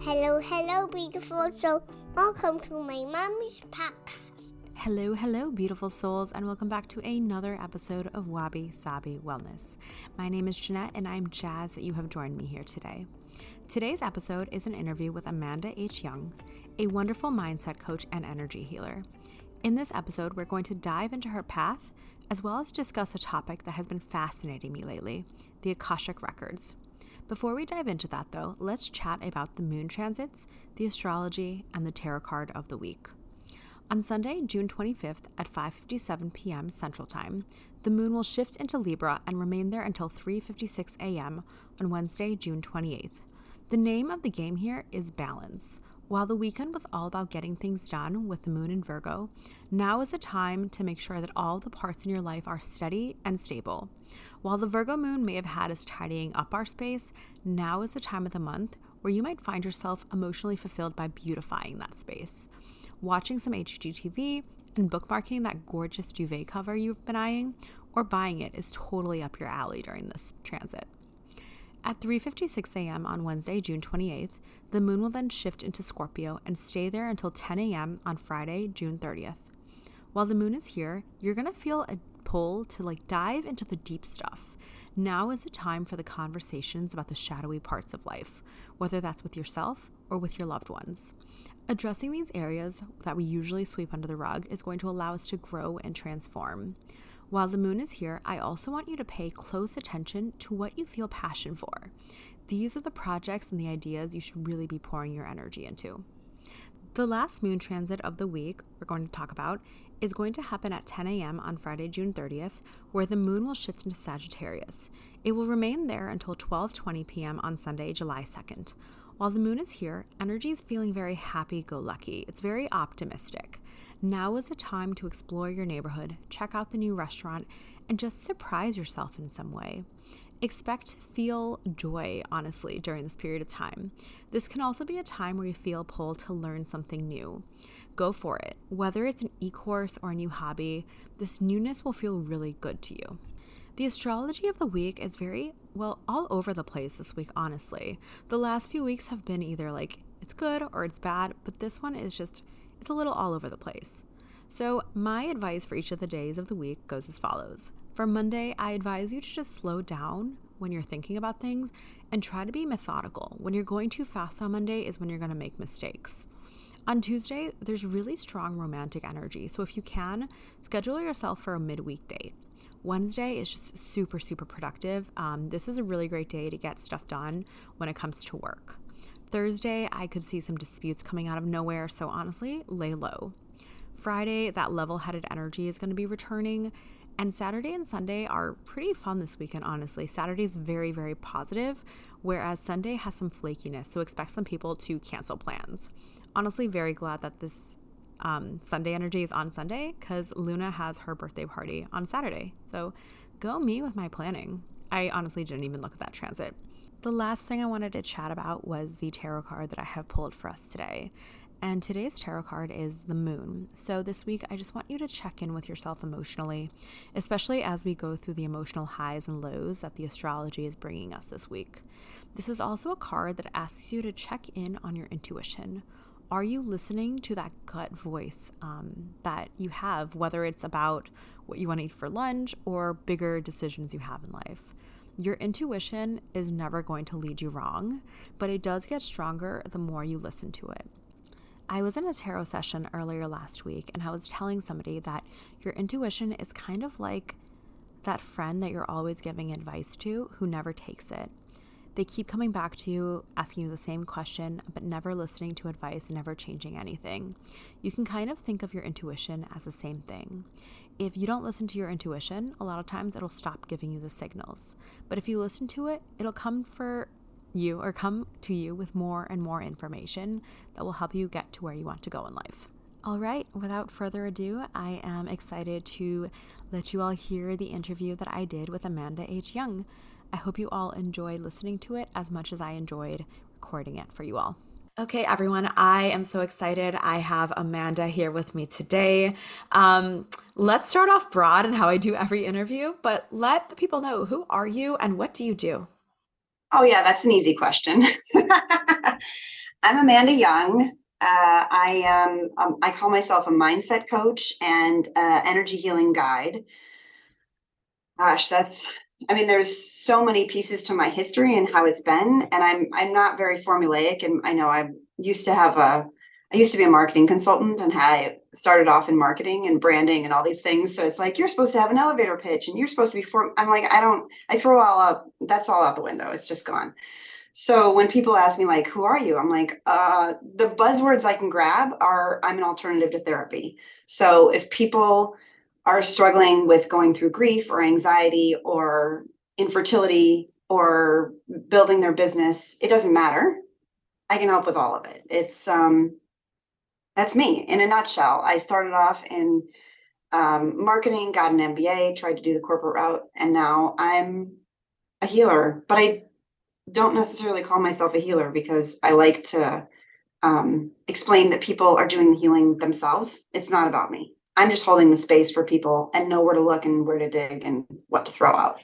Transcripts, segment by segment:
Hello, hello, beautiful soul. Welcome to my mommy's podcast. Hello, hello, beautiful souls, and welcome back to another episode of Wabi Sabi Wellness. My name is Jeanette, and I'm jazzed that you have joined me here today. Today's episode is an interview with Amanda H. Young, a wonderful mindset coach and energy healer. In this episode, we're going to dive into her path as well as discuss a topic that has been fascinating me lately the Akashic Records. Before we dive into that, though, let's chat about the moon transits, the astrology, and the tarot card of the week. On Sunday, June 25th at 5:57 p.m. Central Time, the moon will shift into Libra and remain there until 3:56 a.m. on Wednesday, June 28th. The name of the game here is balance. While the weekend was all about getting things done with the moon in Virgo, now is the time to make sure that all the parts in your life are steady and stable. While the Virgo moon may have had us tidying up our space, now is the time of the month where you might find yourself emotionally fulfilled by beautifying that space. Watching some HGTV and bookmarking that gorgeous duvet cover you've been eyeing, or buying it is totally up your alley during this transit. At 3:56 a.m. on Wednesday, June 28th, the moon will then shift into Scorpio and stay there until 10 a.m. on Friday, June 30th. While the moon is here, you're going to feel a pull to like dive into the deep stuff. Now is the time for the conversations about the shadowy parts of life, whether that's with yourself or with your loved ones. Addressing these areas that we usually sweep under the rug is going to allow us to grow and transform. While the moon is here, I also want you to pay close attention to what you feel passion for. These are the projects and the ideas you should really be pouring your energy into. The last moon transit of the week we're going to talk about is going to happen at 10 a.m. on Friday, June 30th, where the moon will shift into Sagittarius. It will remain there until 12:20 p.m. on Sunday, July 2nd. While the moon is here, energy is feeling very happy go lucky. It's very optimistic. Now is the time to explore your neighborhood, check out the new restaurant, and just surprise yourself in some way. Expect feel joy, honestly, during this period of time. This can also be a time where you feel pulled to learn something new. Go for it. Whether it's an e course or a new hobby, this newness will feel really good to you. The astrology of the week is very, well, all over the place this week, honestly. The last few weeks have been either like it's good or it's bad, but this one is just it's a little all over the place. So, my advice for each of the days of the week goes as follows. For Monday, I advise you to just slow down when you're thinking about things and try to be methodical. When you're going too fast on Monday is when you're going to make mistakes. On Tuesday, there's really strong romantic energy. So, if you can, schedule yourself for a midweek date. Wednesday is just super, super productive. Um, this is a really great day to get stuff done when it comes to work. Thursday, I could see some disputes coming out of nowhere, so honestly, lay low. Friday, that level headed energy is going to be returning. And Saturday and Sunday are pretty fun this weekend, honestly. Saturday's very, very positive, whereas Sunday has some flakiness, so expect some people to cancel plans. Honestly, very glad that this um, Sunday energy is on Sunday because Luna has her birthday party on Saturday. So go me with my planning. I honestly didn't even look at that transit. The last thing I wanted to chat about was the tarot card that I have pulled for us today. And today's tarot card is the moon. So, this week, I just want you to check in with yourself emotionally, especially as we go through the emotional highs and lows that the astrology is bringing us this week. This is also a card that asks you to check in on your intuition. Are you listening to that gut voice um, that you have, whether it's about what you want to eat for lunch or bigger decisions you have in life? Your intuition is never going to lead you wrong, but it does get stronger the more you listen to it. I was in a tarot session earlier last week and I was telling somebody that your intuition is kind of like that friend that you're always giving advice to who never takes it. They keep coming back to you, asking you the same question, but never listening to advice and never changing anything. You can kind of think of your intuition as the same thing. If you don't listen to your intuition, a lot of times it'll stop giving you the signals. But if you listen to it, it'll come for you or come to you with more and more information that will help you get to where you want to go in life. All right, without further ado, I am excited to let you all hear the interview that I did with Amanda H. Young. I hope you all enjoyed listening to it as much as I enjoyed recording it for you all. Okay, everyone, I am so excited. I have Amanda here with me today. Um, let's start off broad and how I do every interview, but let the people know who are you and what do you do? Oh, yeah, that's an easy question. I'm Amanda Young. Uh, I am. Um, I call myself a mindset coach and uh, energy healing guide. Gosh, that's. I mean, there's so many pieces to my history and how it's been, and I'm. I'm not very formulaic, and I know I used to have a. I used to be a marketing consultant and I started off in marketing and branding and all these things. So it's like you're supposed to have an elevator pitch and you're supposed to be form. I'm like, I don't. I throw all out. That's all out the window. It's just gone. So when people ask me like, who are you? I'm like, uh, the buzzwords I can grab are I'm an alternative to therapy. So if people are struggling with going through grief or anxiety or infertility or building their business, it doesn't matter. I can help with all of it. It's um that's me in a nutshell. I started off in um, marketing, got an MBA, tried to do the corporate route, and now I'm a healer. But I don't necessarily call myself a healer because I like to um, explain that people are doing the healing themselves. It's not about me. I'm just holding the space for people and know where to look and where to dig and what to throw out.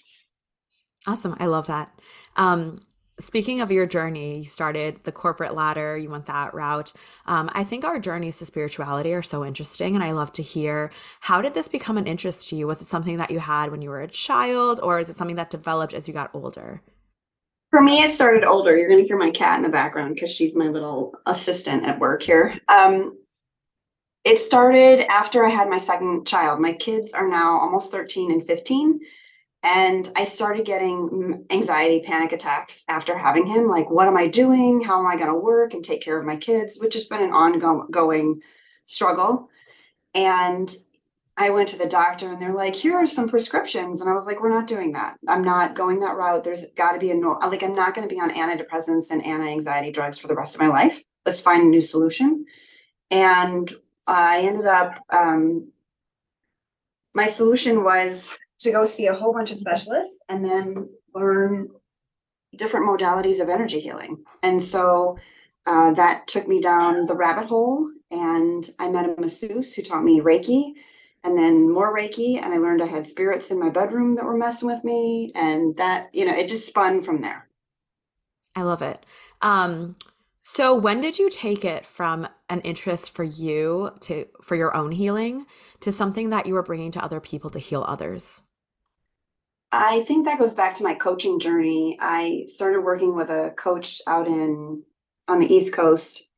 Awesome. I love that. Um, speaking of your journey, you started the corporate ladder, you went that route. Um, I think our journeys to spirituality are so interesting, and I love to hear how did this become an interest to you? Was it something that you had when you were a child, or is it something that developed as you got older? For me, it started older. You're going to hear my cat in the background because she's my little assistant at work here. Um, it started after I had my second child. My kids are now almost 13 and 15. And I started getting anxiety, panic attacks after having him. Like, what am I doing? How am I going to work and take care of my kids? Which has been an ongoing struggle. And I went to the doctor and they're like, here are some prescriptions. And I was like, we're not doing that. I'm not going that route. There's got to be a no, like, I'm not going to be on antidepressants and anti anxiety drugs for the rest of my life. Let's find a new solution. And I ended up, um, my solution was to go see a whole bunch of specialists and then learn different modalities of energy healing. And so uh, that took me down the rabbit hole. And I met a masseuse who taught me Reiki and then more Reiki. And I learned I had spirits in my bedroom that were messing with me. And that, you know, it just spun from there. I love it. Um, so when did you take it from an interest for you to for your own healing to something that you were bringing to other people to heal others? I think that goes back to my coaching journey. I started working with a coach out in on the East Coast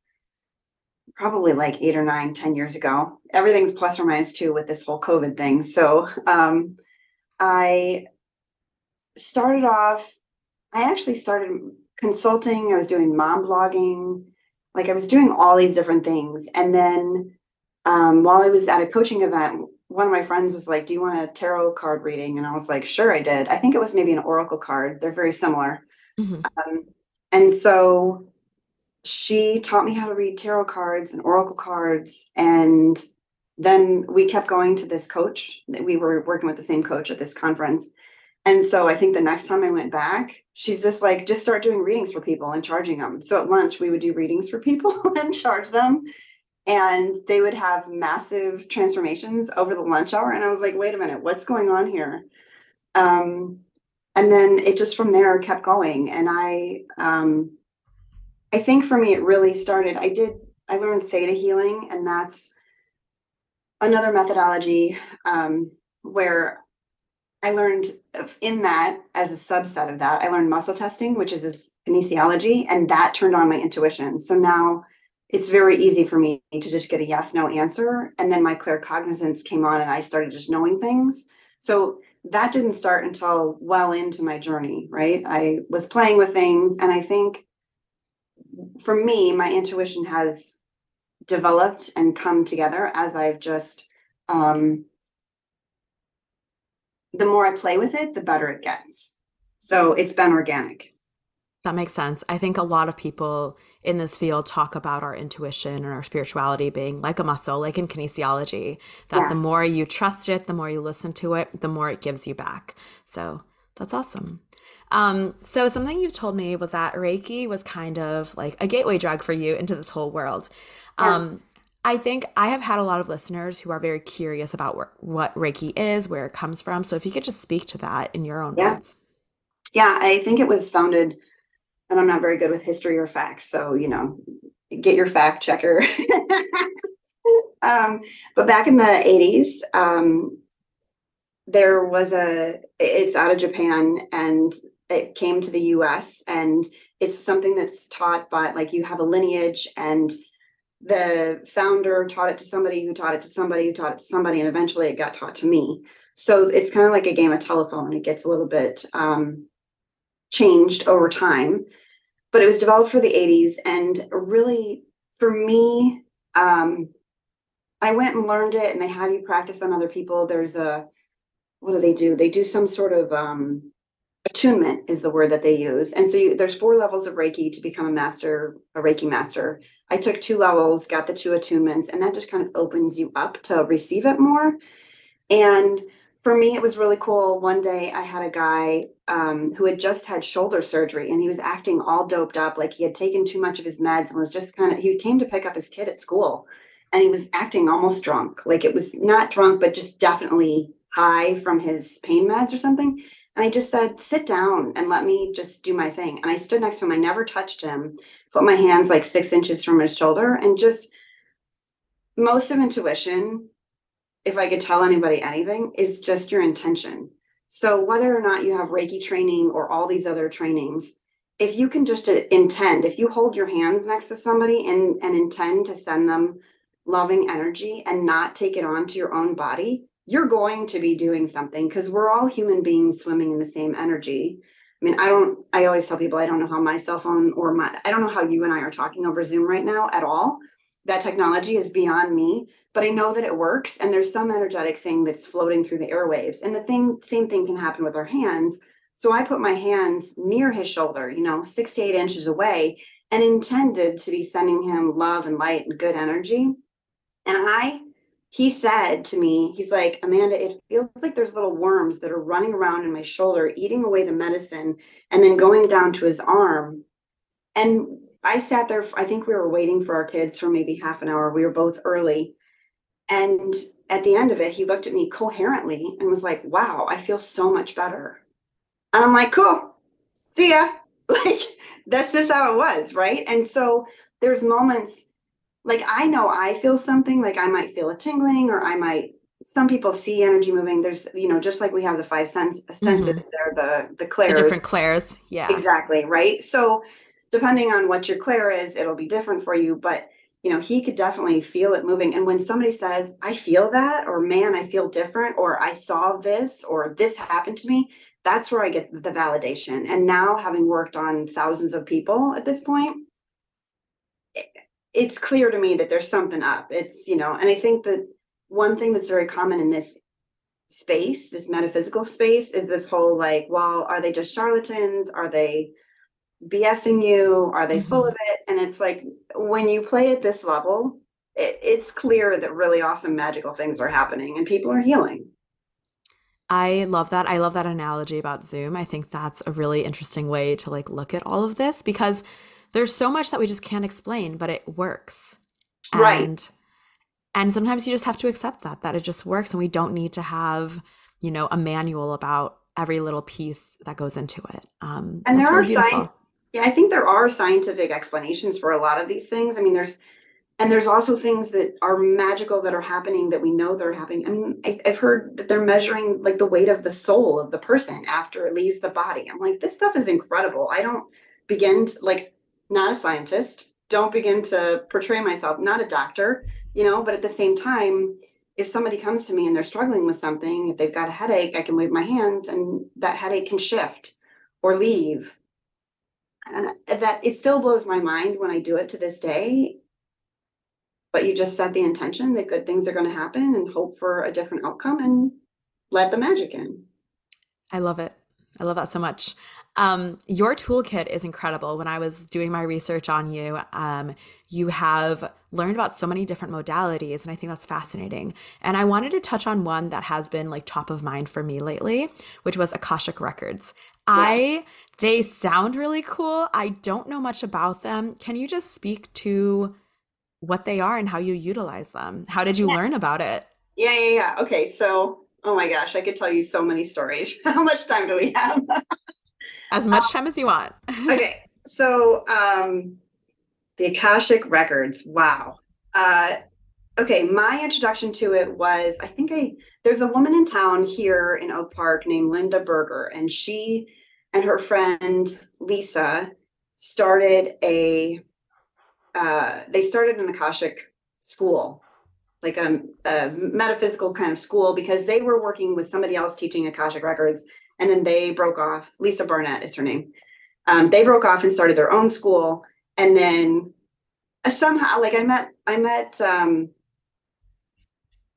probably like eight or nine, ten years ago. Everything's plus or minus two with this whole COVID thing. So um, I started off, I actually started consulting, I was doing mom blogging, like I was doing all these different things. And then um, while I was at a coaching event, one of my friends was like, Do you want a tarot card reading? And I was like, Sure, I did. I think it was maybe an oracle card. They're very similar. Mm-hmm. Um, and so she taught me how to read tarot cards and oracle cards and then we kept going to this coach that we were working with the same coach at this conference and so i think the next time i went back she's just like just start doing readings for people and charging them so at lunch we would do readings for people and charge them and they would have massive transformations over the lunch hour and i was like wait a minute what's going on here um, and then it just from there kept going and i um, I think for me, it really started. I did, I learned theta healing, and that's another methodology um, where I learned in that as a subset of that, I learned muscle testing, which is this kinesiology, and that turned on my intuition. So now it's very easy for me to just get a yes no answer. And then my claircognizance came on and I started just knowing things. So that didn't start until well into my journey, right? I was playing with things, and I think for me, my intuition has developed and come together as I've just um, the more I play with it, the better it gets. So it's been organic. That makes sense. I think a lot of people in this field talk about our intuition and our spirituality being like a muscle, like in kinesiology, that yes. the more you trust it, the more you listen to it, the more it gives you back. So that's awesome. Um, so something you've told me was that Reiki was kind of like a gateway drug for you into this whole world. Yeah. Um, I think I have had a lot of listeners who are very curious about wh- what Reiki is, where it comes from. So if you could just speak to that in your own yeah. words. Yeah, I think it was founded, and I'm not very good with history or facts. So, you know, get your fact checker. um, but back in the 80s, um, there was a, it's out of Japan and it came to the US and it's something that's taught by like you have a lineage and the founder taught it to somebody who taught it to somebody who taught it to somebody and eventually it got taught to me so it's kind of like a game of telephone it gets a little bit um, changed over time but it was developed for the 80s and really for me um, i went and learned it and they have you practice on other people there's a what do they do they do some sort of um, attunement is the word that they use. And so you, there's four levels of Reiki to become a master, a Reiki master. I took two levels, got the two attunements, and that just kind of opens you up to receive it more. And for me, it was really cool. One day I had a guy um, who had just had shoulder surgery and he was acting all doped up, like he had taken too much of his meds and was just kind of, he came to pick up his kid at school and he was acting almost drunk. Like it was not drunk, but just definitely high from his pain meds or something. And I just said, sit down and let me just do my thing. And I stood next to him. I never touched him, put my hands like six inches from his shoulder and just most of intuition, if I could tell anybody anything, is just your intention. So whether or not you have Reiki training or all these other trainings, if you can just uh, intend, if you hold your hands next to somebody and, and intend to send them loving energy and not take it on to your own body, you're going to be doing something because we're all human beings swimming in the same energy. I mean, I don't, I always tell people I don't know how my cell phone or my, I don't know how you and I are talking over Zoom right now at all. That technology is beyond me, but I know that it works and there's some energetic thing that's floating through the airwaves. And the thing, same thing can happen with our hands. So I put my hands near his shoulder, you know, six to eight inches away and intended to be sending him love and light and good energy. And I he said to me, he's like, Amanda, it feels like there's little worms that are running around in my shoulder, eating away the medicine, and then going down to his arm. And I sat there, I think we were waiting for our kids for maybe half an hour. We were both early. And at the end of it, he looked at me coherently and was like, Wow, I feel so much better. And I'm like, Cool, see ya. Like, that's just how it was. Right. And so there's moments like I know I feel something, like I might feel a tingling or I might some people see energy moving. There's, you know, just like we have the five sense senses mm-hmm. there, the the clairs. The different clairs. Yeah. Exactly. Right. So depending on what your clair is, it'll be different for you. But you know, he could definitely feel it moving. And when somebody says, I feel that, or man, I feel different, or I saw this, or this happened to me, that's where I get the validation. And now having worked on thousands of people at this point, it's clear to me that there's something up. It's, you know, and I think that one thing that's very common in this space, this metaphysical space, is this whole like, well, are they just charlatans? Are they BSing you? Are they mm-hmm. full of it? And it's like when you play at this level, it, it's clear that really awesome magical things are happening and people are healing. I love that. I love that analogy about Zoom. I think that's a really interesting way to like look at all of this because there's so much that we just can't explain, but it works. Right. And, and sometimes you just have to accept that, that it just works. And we don't need to have, you know, a manual about every little piece that goes into it. Um, and there really are sci- yeah, I think there are scientific explanations for a lot of these things. I mean, there's and there's also things that are magical that are happening that we know they're happening. I mean, I, have heard that they're measuring like the weight of the soul of the person after it leaves the body. I'm like, this stuff is incredible. I don't begin to like not a scientist, don't begin to portray myself, not a doctor, you know, but at the same time, if somebody comes to me and they're struggling with something, if they've got a headache, I can wave my hands and that headache can shift or leave. And that it still blows my mind when I do it to this day. But you just set the intention that good things are going to happen and hope for a different outcome and let the magic in. I love it. I love that so much. Um, your toolkit is incredible. When I was doing my research on you, um, you have learned about so many different modalities, and I think that's fascinating. And I wanted to touch on one that has been like top of mind for me lately, which was Akashic Records. Yeah. I they sound really cool. I don't know much about them. Can you just speak to what they are and how you utilize them? How did you yeah. learn about it? Yeah, yeah, yeah. Okay, so oh my gosh, I could tell you so many stories. how much time do we have? as much time as you want. okay. So, um, The Akashic Records. Wow. Uh, okay, my introduction to it was I think I there's a woman in town here in Oak Park named Linda Berger, and she and her friend Lisa started a uh, they started an Akashic school, like a, a metaphysical kind of school, because they were working with somebody else teaching Akashic records, and then they broke off. Lisa Barnett is her name. Um, they broke off and started their own school, and then uh, somehow, like I met, I met, um,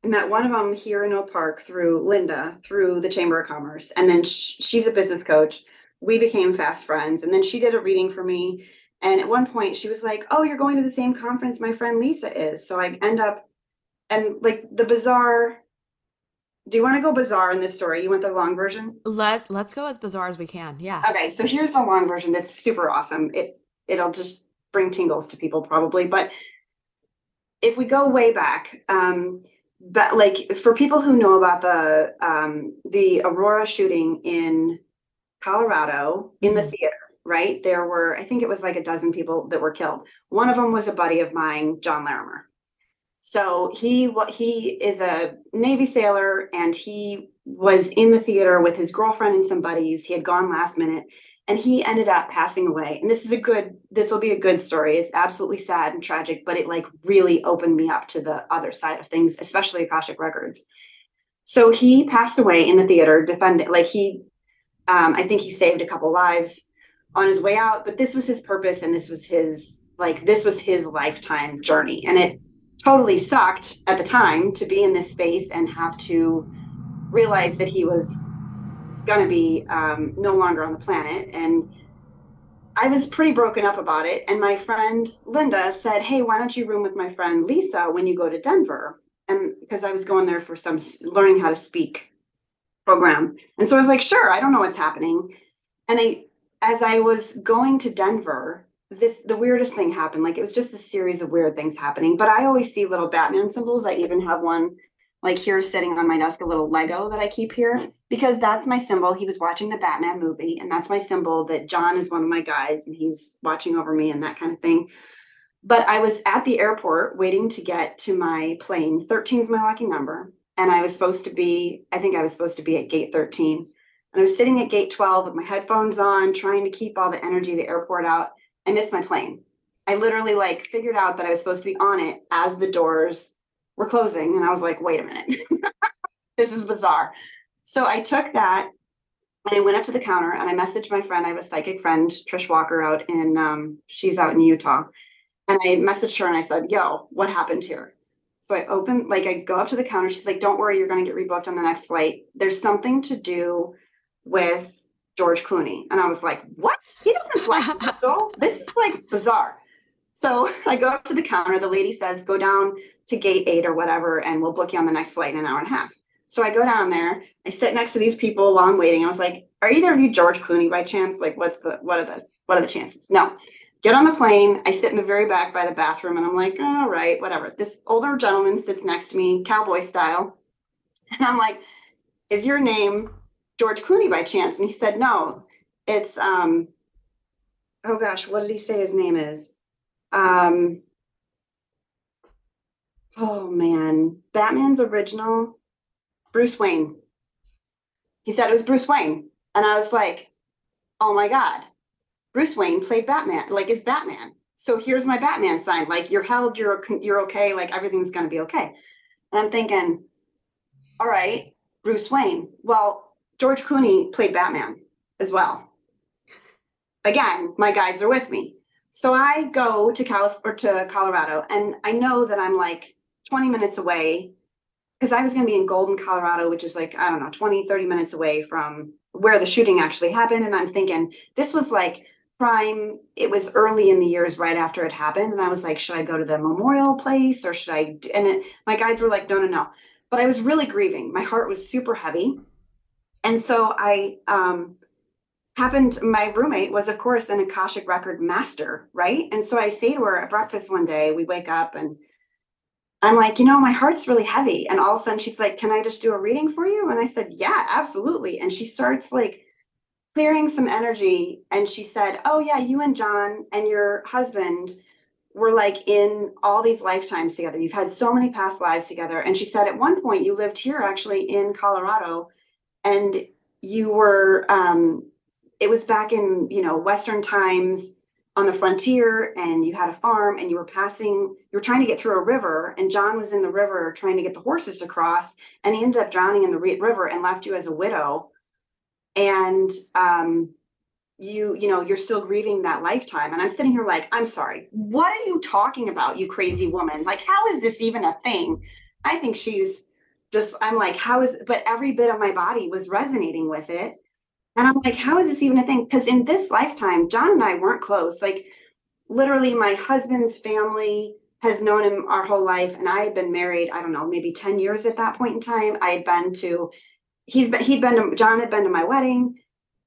I met one of them here in Oak Park through Linda, through the Chamber of Commerce, and then sh- she's a business coach. We became fast friends, and then she did a reading for me. And at one point, she was like, "Oh, you're going to the same conference my friend Lisa is." So I end up, and like the bizarre. Do you want to go bizarre in this story? You want the long version? Let Let's go as bizarre as we can. Yeah. Okay, so here's the long version. That's super awesome. It it'll just bring tingles to people probably, but if we go way back, um, but like for people who know about the um, the Aurora shooting in Colorado in the mm-hmm. theater, right? There were, I think it was like a dozen people that were killed. One of them was a buddy of mine, John Larimer. So he what he is a Navy sailor and he was in the theater with his girlfriend and some buddies. He had gone last minute and he ended up passing away. And this is a good this will be a good story. It's absolutely sad and tragic, but it like really opened me up to the other side of things, especially Akashic Records. So he passed away in the theater defending like he um, I think he saved a couple lives on his way out, but this was his purpose and this was his like this was his lifetime journey. And it totally sucked at the time to be in this space and have to realize that he was going to be um, no longer on the planet. And I was pretty broken up about it. And my friend Linda said, Hey, why don't you room with my friend Lisa when you go to Denver? And because I was going there for some learning how to speak program. And so I was like, Sure, I don't know what's happening. And I, as I was going to Denver, this the weirdest thing happened. Like it was just a series of weird things happening. But I always see little Batman symbols. I even have one like here sitting on my desk, a little Lego that I keep here because that's my symbol. He was watching the Batman movie, and that's my symbol that John is one of my guides and he's watching over me and that kind of thing. But I was at the airport waiting to get to my plane. 13 is my lucky number. And I was supposed to be, I think I was supposed to be at gate 13. And I was sitting at gate 12 with my headphones on, trying to keep all the energy of the airport out. I missed my plane. I literally like figured out that I was supposed to be on it as the doors were closing. And I was like, wait a minute, this is bizarre. So I took that and I went up to the counter and I messaged my friend. I have a psychic friend, Trish Walker, out in, um, she's out in Utah. And I messaged her and I said, yo, what happened here? So I open, like, I go up to the counter. She's like, don't worry, you're going to get rebooked on the next flight. There's something to do with George Clooney. And I was like, what? He doesn't fly This is like bizarre. So I go up to the counter. The lady says, go down to gate eight or whatever, and we'll book you on the next flight in an hour and a half. So I go down there. I sit next to these people while I'm waiting. I was like, are either of you George Clooney by chance? Like, what's the what are the what are the chances? No. Get on the plane. I sit in the very back by the bathroom and I'm like, all right, whatever. This older gentleman sits next to me, cowboy style. And I'm like, is your name George Clooney by chance? And he said, no, it's um, oh gosh, what did he say his name is? Um, oh man, Batman's original, Bruce Wayne. He said it was Bruce Wayne. And I was like, oh my God, Bruce Wayne played Batman, like it's Batman. So here's my Batman sign. Like you're held, you're you're okay, like everything's gonna be okay. And I'm thinking, all right, Bruce Wayne. Well, George Clooney played Batman as well. Again, my guides are with me. So I go to Calif- or to Colorado and I know that I'm like 20 minutes away because I was going to be in Golden, Colorado, which is like, I don't know, 20, 30 minutes away from where the shooting actually happened. And I'm thinking this was like prime, it was early in the years right after it happened. And I was like, should I go to the memorial place or should I? And it, my guides were like, no, no, no. But I was really grieving. My heart was super heavy. And so I, um, happened my roommate was of course an akashic record master right and so i say to her at breakfast one day we wake up and i'm like you know my heart's really heavy and all of a sudden she's like can i just do a reading for you and i said yeah absolutely and she starts like clearing some energy and she said oh yeah you and john and your husband were like in all these lifetimes together. You've had so many past lives together. And she said at one point you lived here actually in Colorado and you were um it was back in, you know, Western times on the frontier and you had a farm and you were passing, you were trying to get through a river and John was in the river trying to get the horses across and he ended up drowning in the river and left you as a widow. And um you you know you're still grieving that lifetime. And i'm sitting here like i'm sorry what are you talking about you crazy woman? Like how is this even a thing? I think she's just i'm like how is but every bit of my body was resonating with it. And i'm like how is this even a thing? Because in this lifetime john and i weren't close. Like literally my husband's family has known him our whole life and i had been married i don't know maybe 10 years at that point in time. I had been to he's been he'd been to john had been to my wedding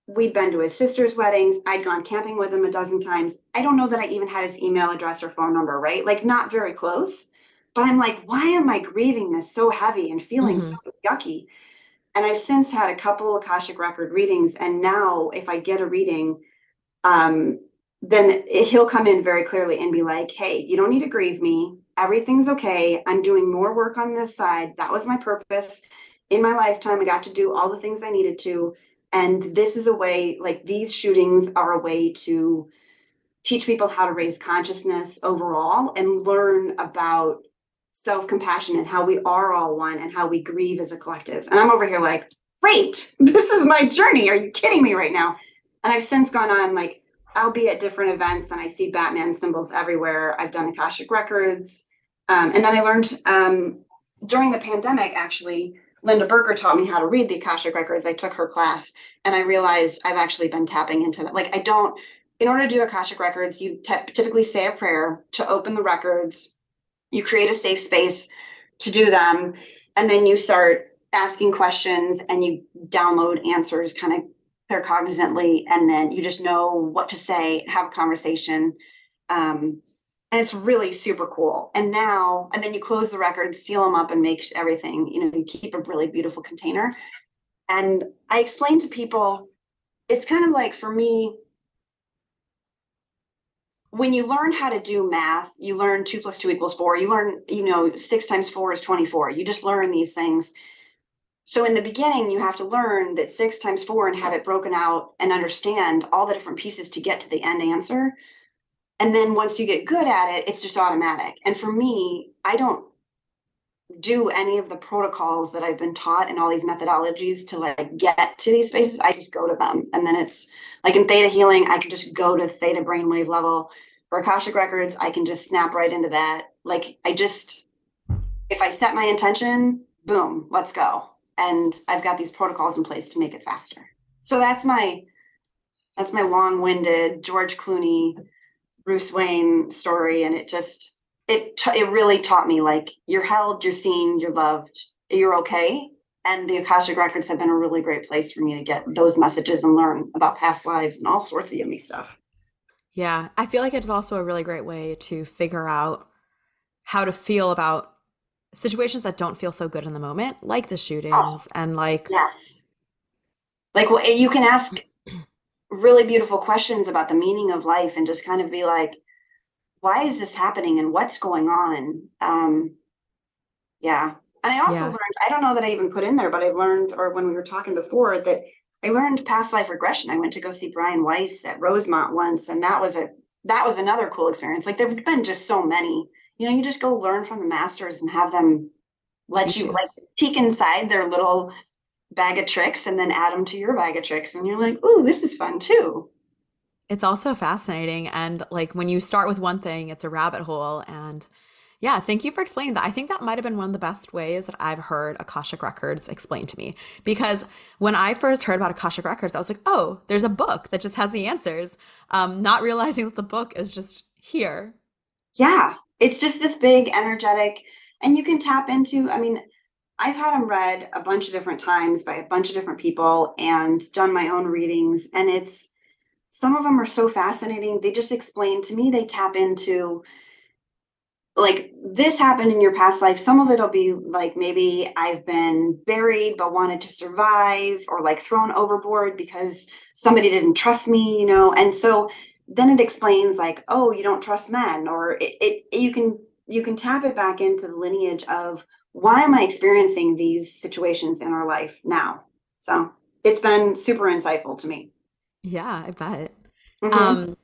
we'd been to his sister's weddings. I'd gone camping with him a dozen times. I don't know that I even had his email address or phone number, right? Like, not very close. But I'm like, why am I grieving this so heavy and feeling mm-hmm. so yucky? And I've since had a couple Akashic record readings. And now, if I get a reading, um, then he'll come in very clearly and be like, hey, you don't need to grieve me. Everything's okay. I'm doing more work on this side. That was my purpose. In my lifetime, I got to do all the things I needed to and this is a way, like these shootings are a way to teach people how to raise consciousness overall and learn about self compassion and how we are all one and how we grieve as a collective. And I'm over here like, great, this is my journey. Are you kidding me right now? And I've since gone on, like, I'll be at different events and I see Batman symbols everywhere. I've done Akashic Records. Um, and then I learned um, during the pandemic, actually, Linda Berger taught me how to read the Akashic records. I took her class and I realized I've actually been tapping into that. Like, I don't, in order to do Akashic records, you typically say a prayer to open the records. You create a safe space to do them. And then you start asking questions and you download answers kind of claircognizantly. And then you just know what to say, have a conversation. Um, and it's really super cool. And now, and then you close the record, seal them up, and make everything, you know, you keep a really beautiful container. And I explain to people, it's kind of like for me, when you learn how to do math, you learn two plus two equals four. You learn, you know, six times four is 24. You just learn these things. So in the beginning, you have to learn that six times four and have it broken out and understand all the different pieces to get to the end answer and then once you get good at it it's just automatic. And for me i don't do any of the protocols that i've been taught and all these methodologies to like get to these spaces. I just go to them. And then it's like in theta healing i can just go to theta brainwave level for akashic records. I can just snap right into that. Like i just if i set my intention boom let's go. And i've got these protocols in place to make it faster. So that's my that's my long-winded george clooney Bruce Wayne story, and it just it t- it really taught me like you're held, you're seen, you're loved, you're okay. And the Akashic records have been a really great place for me to get those messages and learn about past lives and all sorts of yummy stuff. Yeah, I feel like it's also a really great way to figure out how to feel about situations that don't feel so good in the moment, like the shootings oh, and like yes, like well, you can ask really beautiful questions about the meaning of life and just kind of be like why is this happening and what's going on? Um yeah. And i also yeah. learned i don't know that i even put in there but i've learned or when we were talking before that i learned past life regression. I went to go see brian weiss at rosemont once and that was a that was another cool experience. Like there've been just so many. You know you just go learn from the masters and have them let you, you. like peek inside their little bag of tricks and then add them to your bag of tricks and you're like ooh this is fun too. It's also fascinating and like when you start with one thing it's a rabbit hole and yeah thank you for explaining that. I think that might have been one of the best ways that i've heard akashic records explained to me because when i first heard about akashic records i was like oh there's a book that just has the answers um, not realizing that the book is just here. Yeah it's just this big energetic and you can tap into i mean I've had them read a bunch of different times by a bunch of different people and done my own readings. And it's some of them are so fascinating. They just explain to me, they tap into like this happened in your past life. Some of it'll be like maybe I've been buried but wanted to survive or like thrown overboard because somebody didn't trust me, you know. And so then it explains like, oh, you don't trust men, or it, it you can you can tap it back into the lineage of why am I experiencing these situations in our life now? So it's been super insightful to me. Yeah, I bet. Mm-hmm. Um,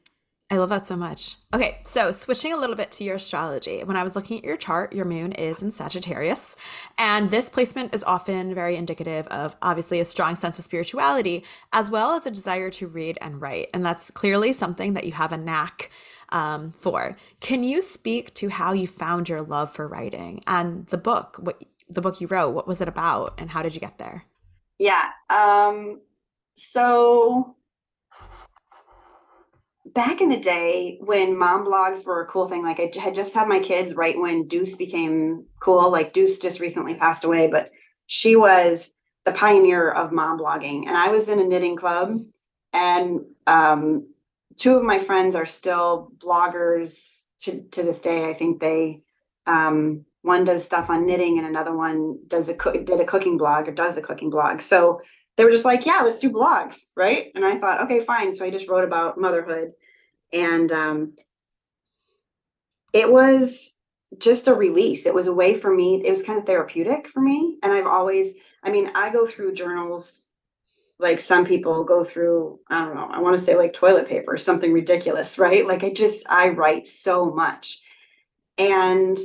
I love that so much. Okay, so switching a little bit to your astrology. When I was looking at your chart, your moon is in Sagittarius. And this placement is often very indicative of obviously a strong sense of spirituality, as well as a desire to read and write. And that's clearly something that you have a knack um, for. Can you speak to how you found your love for writing and the book, what the book you wrote, what was it about, and how did you get there? Yeah. Um, so back in the day when mom blogs were a cool thing, like I had just had my kids right when Dooce became cool. Like Dooce just recently passed away, but she was the pioneer of mom blogging. And I was in a knitting club, and um, two of my friends are still bloggers to, to this day. I think they, um, one does stuff on knitting and another one does a cook, did a cooking blog or does a cooking blog. So they were just like, yeah, let's do blogs. Right. And I thought, okay, fine. So I just wrote about motherhood and um, it was just a release. It was a way for me. It was kind of therapeutic for me. And I've always, I mean, I go through journals like some people go through, I don't know, I want to say like toilet paper, something ridiculous, right? Like I just, I write so much. And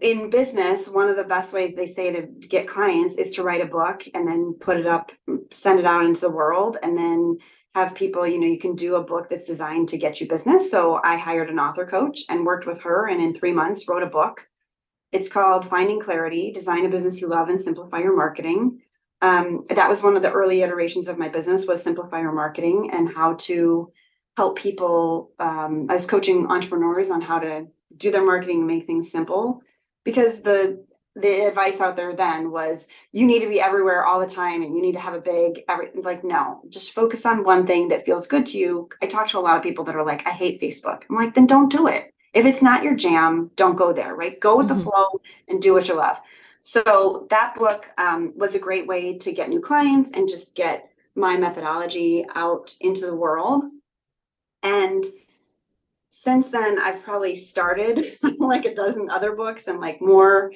in business, one of the best ways they say to get clients is to write a book and then put it up, send it out into the world, and then have people, you know, you can do a book that's designed to get you business. So I hired an author coach and worked with her, and in three months wrote a book. It's called Finding Clarity Design a Business You Love and Simplify Your Marketing. Um, that was one of the early iterations of my business was simplify your marketing and how to help people um, i was coaching entrepreneurs on how to do their marketing and make things simple because the the advice out there then was you need to be everywhere all the time and you need to have a big every like no just focus on one thing that feels good to you. I talk to a lot of people that are like i hate facebook. I'm like then don't do it. If it's not your jam don't go there right? Go with mm-hmm. the flow and do what you love so that book um, was a great way to get new clients and just get my methodology out into the world and since then i've probably started like a dozen other books and like more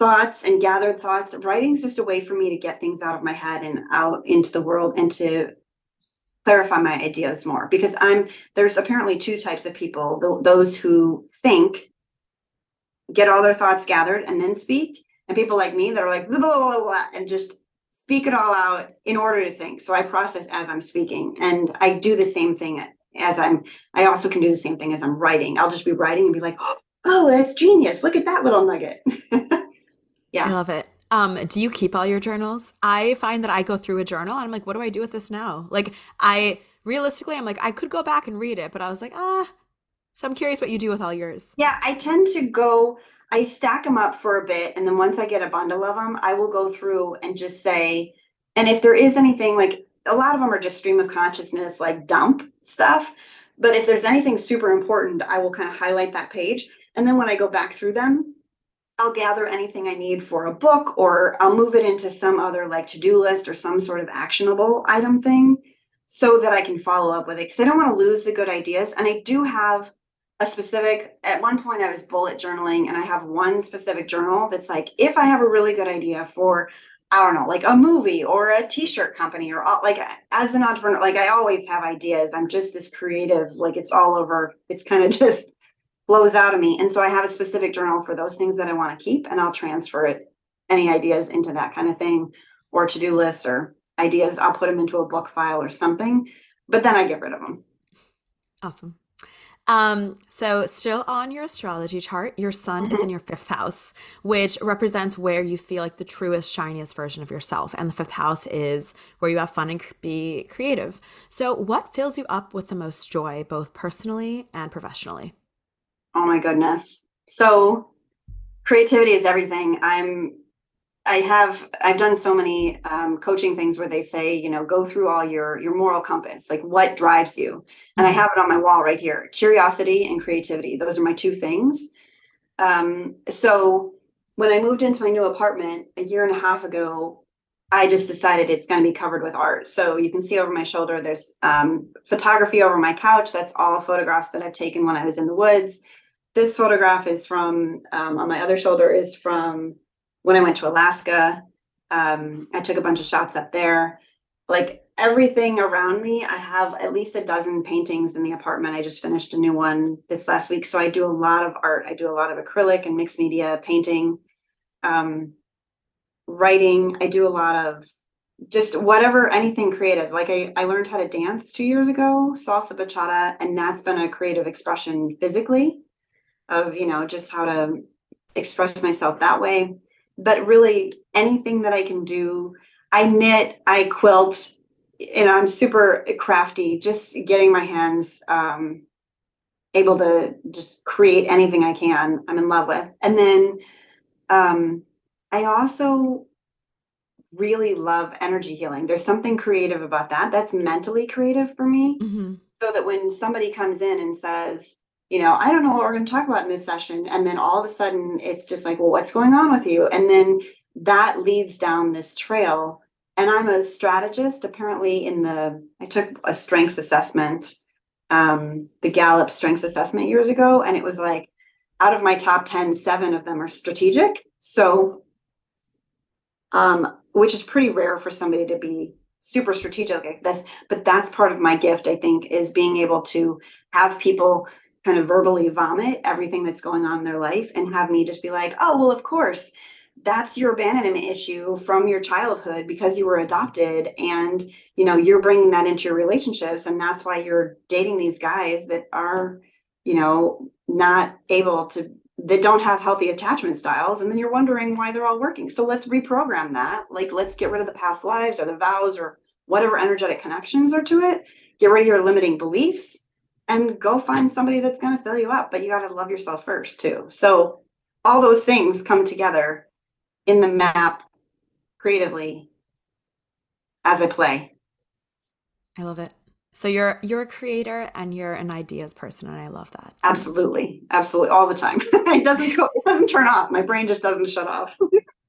thoughts and gathered thoughts. Writing's just a way for me to get things out of my head and out into the world and to clarify my ideas more because I'm there's apparently two types of people th- those who think get all their thoughts gathered and then speak and people like me that are like blah, blah, blah, blah, and just speak it all out in order to think so I process as I'm speaking and I do the same thing as I'm I also can do the same thing as I'm writing I'll just be writing and be like oh that's genius look at that little nugget Yeah. I love it. Um, do you keep all your journals? I find that I go through a journal and I'm like, what do I do with this now? Like I realistically I'm like, I could go back and read it, but I was like, ah. So I'm curious what you do with all yours. Yeah, I tend to go I stack them up for a bit and then once I get a bundle of them, I will go through and just say and if there is anything like a lot of them are just stream of consciousness like dump stuff, but if there's anything super important, I will kind of highlight that page and then when I go back through them, I'll gather anything I need for a book or I'll move it into some other like to-do list or some sort of actionable item thing so that I can follow up with it. Because I don't want to lose the good ideas. And I do have a specific at one point I was bullet journaling and I have one specific journal that's like if I have a really good idea for I don't know, like a movie or a t-shirt company or all, like as an entrepreneur, like I always have ideas. I'm just this creative, like it's all over. It's kind of just blows out of me. And so I have a specific journal for those things that I want to keep, and I'll transfer it, any ideas into that kind of thing, or to do lists or ideas. I'll put them into a book file or something, but then I get rid of them. Awesome. Um, so still on your astrology chart, your sun mm-hmm. is in your fifth house, which represents where you feel like the truest, shiniest version of yourself. And the fifth house is where you have fun and be creative. So what fills you up with the most joy, both personally and professionally? Oh my goodness. So creativity is everything. I'm I have I've done so many um, coaching things where they say, you know, go through all your your moral compass, like what drives you. And I mm-hmm. have it on my wall right here. Curiosity and creativity. Those are my two things. Um, so when I moved into my new apartment a year and a half ago, I just decided it's going to be covered with art. So you can see over my shoulder, there's um, photography over my couch. That's all photographs that I've taken when I was in the woods. This photograph is from, um, on my other shoulder, is from when I went to Alaska. Um, I took a bunch of shots up there. Like everything around me, I have at least a dozen paintings in the apartment. I just finished a new one this last week. So I do a lot of art. I do a lot of acrylic and mixed media painting. Um, writing. I do a lot of just whatever, anything creative. Like I, I learned how to dance two years ago, salsa bachata, and that's been a creative expression physically of, you know, just how to express myself that way. But really anything that I can do, I knit, I quilt, and I'm super crafty, just getting my hands um able to just create anything I can, I'm in love with. And then um I also really love energy healing. There's something creative about that. That's mentally creative for me. Mm-hmm. So that when somebody comes in and says, you know, I don't know what we're going to talk about in this session. And then all of a sudden it's just like, well, what's going on with you? And then that leads down this trail. And I'm a strategist. Apparently, in the, I took a strengths assessment, um, the Gallup strengths assessment years ago. And it was like, out of my top 10, seven of them are strategic. So um, which is pretty rare for somebody to be super strategic like this. But that's part of my gift, I think, is being able to have people kind of verbally vomit everything that's going on in their life and have me just be like, oh, well, of course, that's your abandonment issue from your childhood because you were adopted and you know you're bringing that into your relationships and that's why you're dating these guys that are you know not able to that don't have healthy attachment styles. And then you're wondering why they're all working. So let's reprogram that. Like let's get rid of the past lives or the vows or whatever energetic connections are to it. Get rid of your limiting beliefs and go find somebody that's going to fill you up but you got to love yourself first too. So all those things come together in the map creatively as i play. I love it. So you're you're a creator and you're an ideas person, and I love that. absolutely. Absolutely. All the time. It doesn't go it doesn't turn off. My brain just doesn't shut off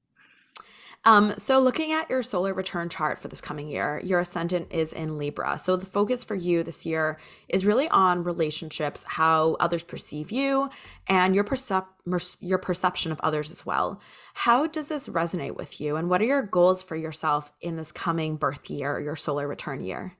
Um, so looking at your solar return chart for this coming year, your ascendant is in Libra. So the focus for you this year is really on relationships, how others perceive you, and your percep- your perception of others as well. How does this resonate with you, and what are your goals for yourself in this coming birth year, your solar return year?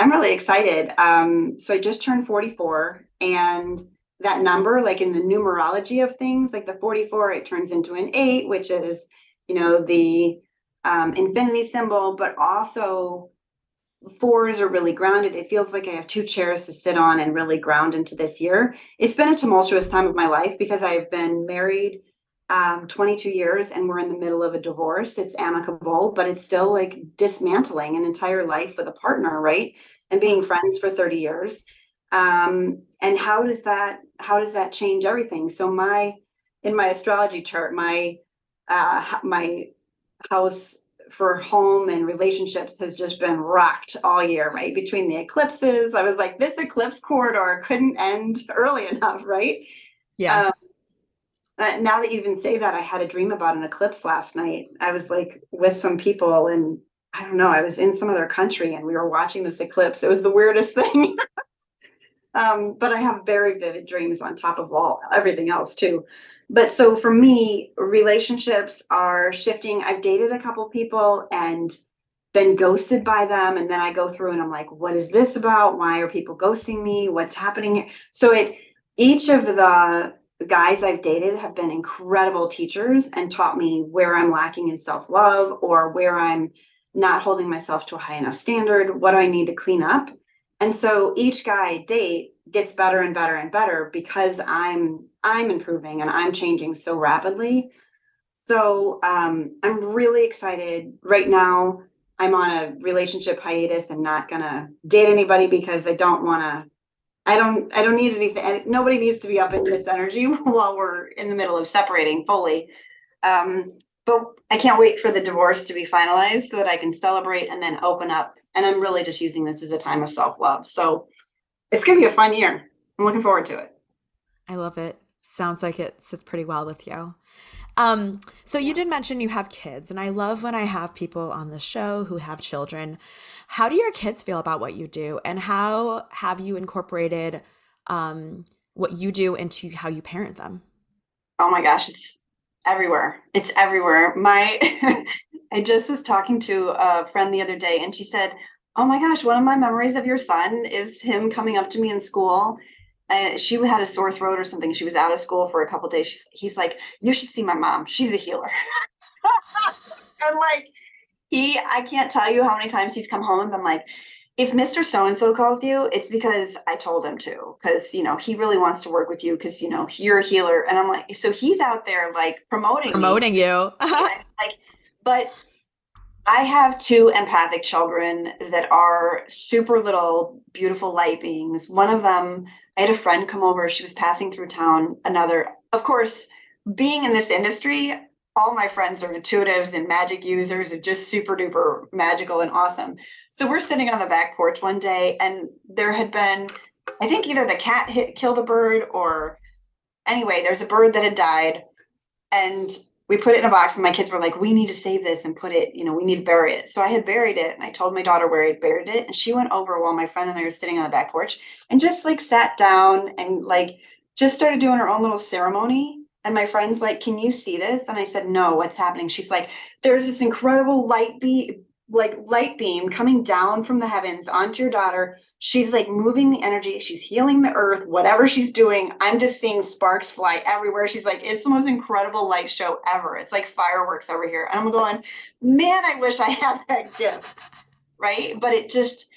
I'm really excited. Um, so I just turned 44 and that number, like in the numerology of things, like the 44, it turns into an eight, which is, you know, the um, infinity symbol, but also fours are really grounded. It feels like I have two chairs to sit on and really ground into this year. It's been a tumultuous time of my life because I've been married um, 22 years and we're in the middle of a divorce. It's amicable, but it's still like dismantling an entire life with a partner, right? And being friends for 30 years. Um, and how does that how does that change everything? So my in my astrology chart, my uh my house for home and relationships has just been rocked all year, right? Between the eclipses, I was like, this eclipse corridor couldn't end early enough, right? Yeah. Um, uh, now that you even say that, I had a dream about an eclipse last night. I was like with some people, and I don't know, I was in some other country and we were watching this eclipse. It was the weirdest thing. um, but I have very vivid dreams on top of all everything else too. But so for me, relationships are shifting. I've dated a couple people and been ghosted by them, and then I go through and I'm like, what is this about? Why are people ghosting me? What's happening? So it each of the guys I've dated have been incredible teachers and taught me where I'm lacking in self love or where I'm not holding myself to a high enough standard. What do I need to clean up? And so each guy I date gets better and better and better because I'm I'm improving and I'm changing so rapidly. So um, I'm really excited right now. I'm on a relationship hiatus and not gonna date anybody because I don't want to I don't I don't need anything. Nobody needs to be up in this energy while we're in the middle of separating fully. Um, but I can't wait for the divorce to be finalized so that I can celebrate and then open up. And I'm really just using this as a time of self-love. So it's gonna be a fun year. I'm looking forward to it. I love it. Sounds like it sits pretty well with you. Um, so you did mention you have kids, and I love when I have people on the show who have children. How do your kids feel about what you do, and how have you incorporated um, what you do into how you parent them? Oh my gosh, it's everywhere. It's everywhere. My I just was talking to a friend the other day, and she said, "Oh my gosh, one of my memories of your son is him coming up to me in school." Uh, she had a sore throat or something. She was out of school for a couple days. She's, he's like, "You should see my mom. She's a healer." and like, he, I can't tell you how many times he's come home and been like, if Mr. So and so calls you, it's because I told him to, because you know he really wants to work with you, because you know you're a healer, and I'm like, so he's out there like promoting promoting me. you, like, but I have two empathic children that are super little, beautiful light beings. One of them, I had a friend come over. She was passing through town. Another, of course, being in this industry, all my friends are intuitives and magic users and just super duper magical and awesome. So we're sitting on the back porch one day, and there had been, I think either the cat hit killed a bird or anyway, there's a bird that had died. And we put it in a box and my kids were like we need to save this and put it you know we need to bury it. So i had buried it and i told my daughter where i buried it and she went over while my friend and i were sitting on the back porch and just like sat down and like just started doing her own little ceremony. And my friend's like can you see this? And i said no what's happening? She's like there's this incredible light beam like light beam coming down from the heavens onto your daughter she's like moving the energy. She's healing the earth. Whatever she's doing i'm just seeing sparks fly everywhere. She's like it's the most incredible light show ever. It's like fireworks over here. And i'm going man i wish i had that gift. Right? But it just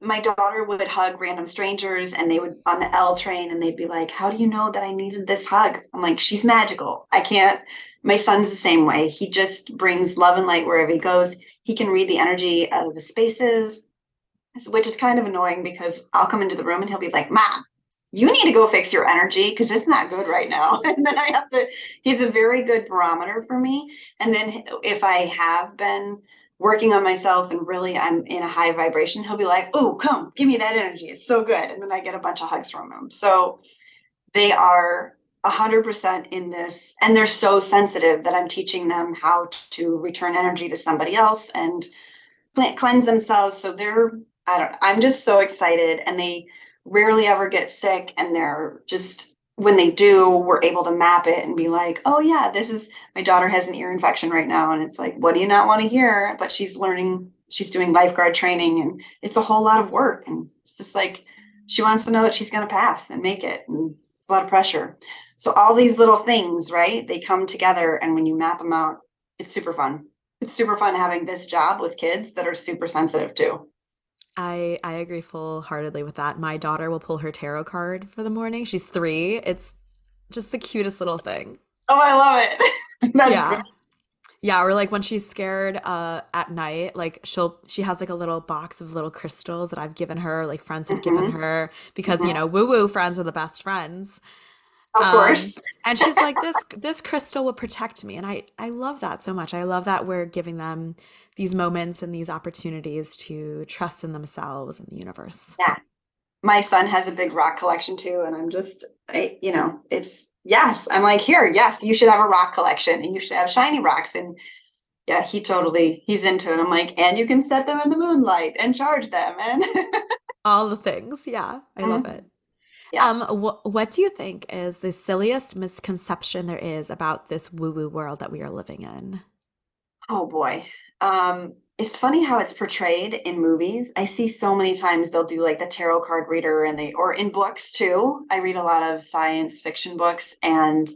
my daughter would hug random strangers and they would on the l train and they'd be like how do you know that i needed this hug? I'm like she's magical. I can't my son's the same way. He just brings love and light wherever he goes. He can read the energy of spaces which is kind of annoying because I'll come into the room and he'll be like, Mom, you need to go fix your energy because it's not good right now. And then I have to, he's a very good barometer for me. And then if I have been working on myself and really I'm in a high vibration, he'll be like, Oh, come, give me that energy. It's so good. And then I get a bunch of hugs from him. So they are 100% in this. And they're so sensitive that I'm teaching them how to return energy to somebody else and cleanse themselves. So they're I don't I'm just so excited and they rarely ever get sick and they're just when they do, we're able to map it and be like, oh yeah, this is my daughter has an ear infection right now. And it's like, what do you not want to hear? But she's learning, she's doing lifeguard training and it's a whole lot of work. And it's just like she wants to know that she's gonna pass and make it. And it's a lot of pressure. So all these little things, right? They come together and when you map them out, it's super fun. It's super fun having this job with kids that are super sensitive too. I I agree full heartedly with that. My daughter will pull her tarot card for the morning. She's three. It's just the cutest little thing. Oh, I love it. yeah. Great. Yeah, or like when she's scared uh at night, like she'll she has like a little box of little crystals that I've given her, like friends have mm-hmm. given her because mm-hmm. you know, woo-woo friends are the best friends. Of um, course. and she's like this this crystal will protect me and I I love that so much. I love that we're giving them these moments and these opportunities to trust in themselves and the universe. Yeah. My son has a big rock collection too. And I'm just, I, you know, it's yes. I'm like, here, yes, you should have a rock collection and you should have shiny rocks. And yeah, he totally, he's into it. I'm like, and you can set them in the moonlight and charge them and all the things. Yeah. I mm-hmm. love it. Yeah. Um, wh- what do you think is the silliest misconception there is about this woo woo world that we are living in? Oh boy um it's funny how it's portrayed in movies. I see so many times they'll do like the tarot card reader and they or in books too. I read a lot of science fiction books and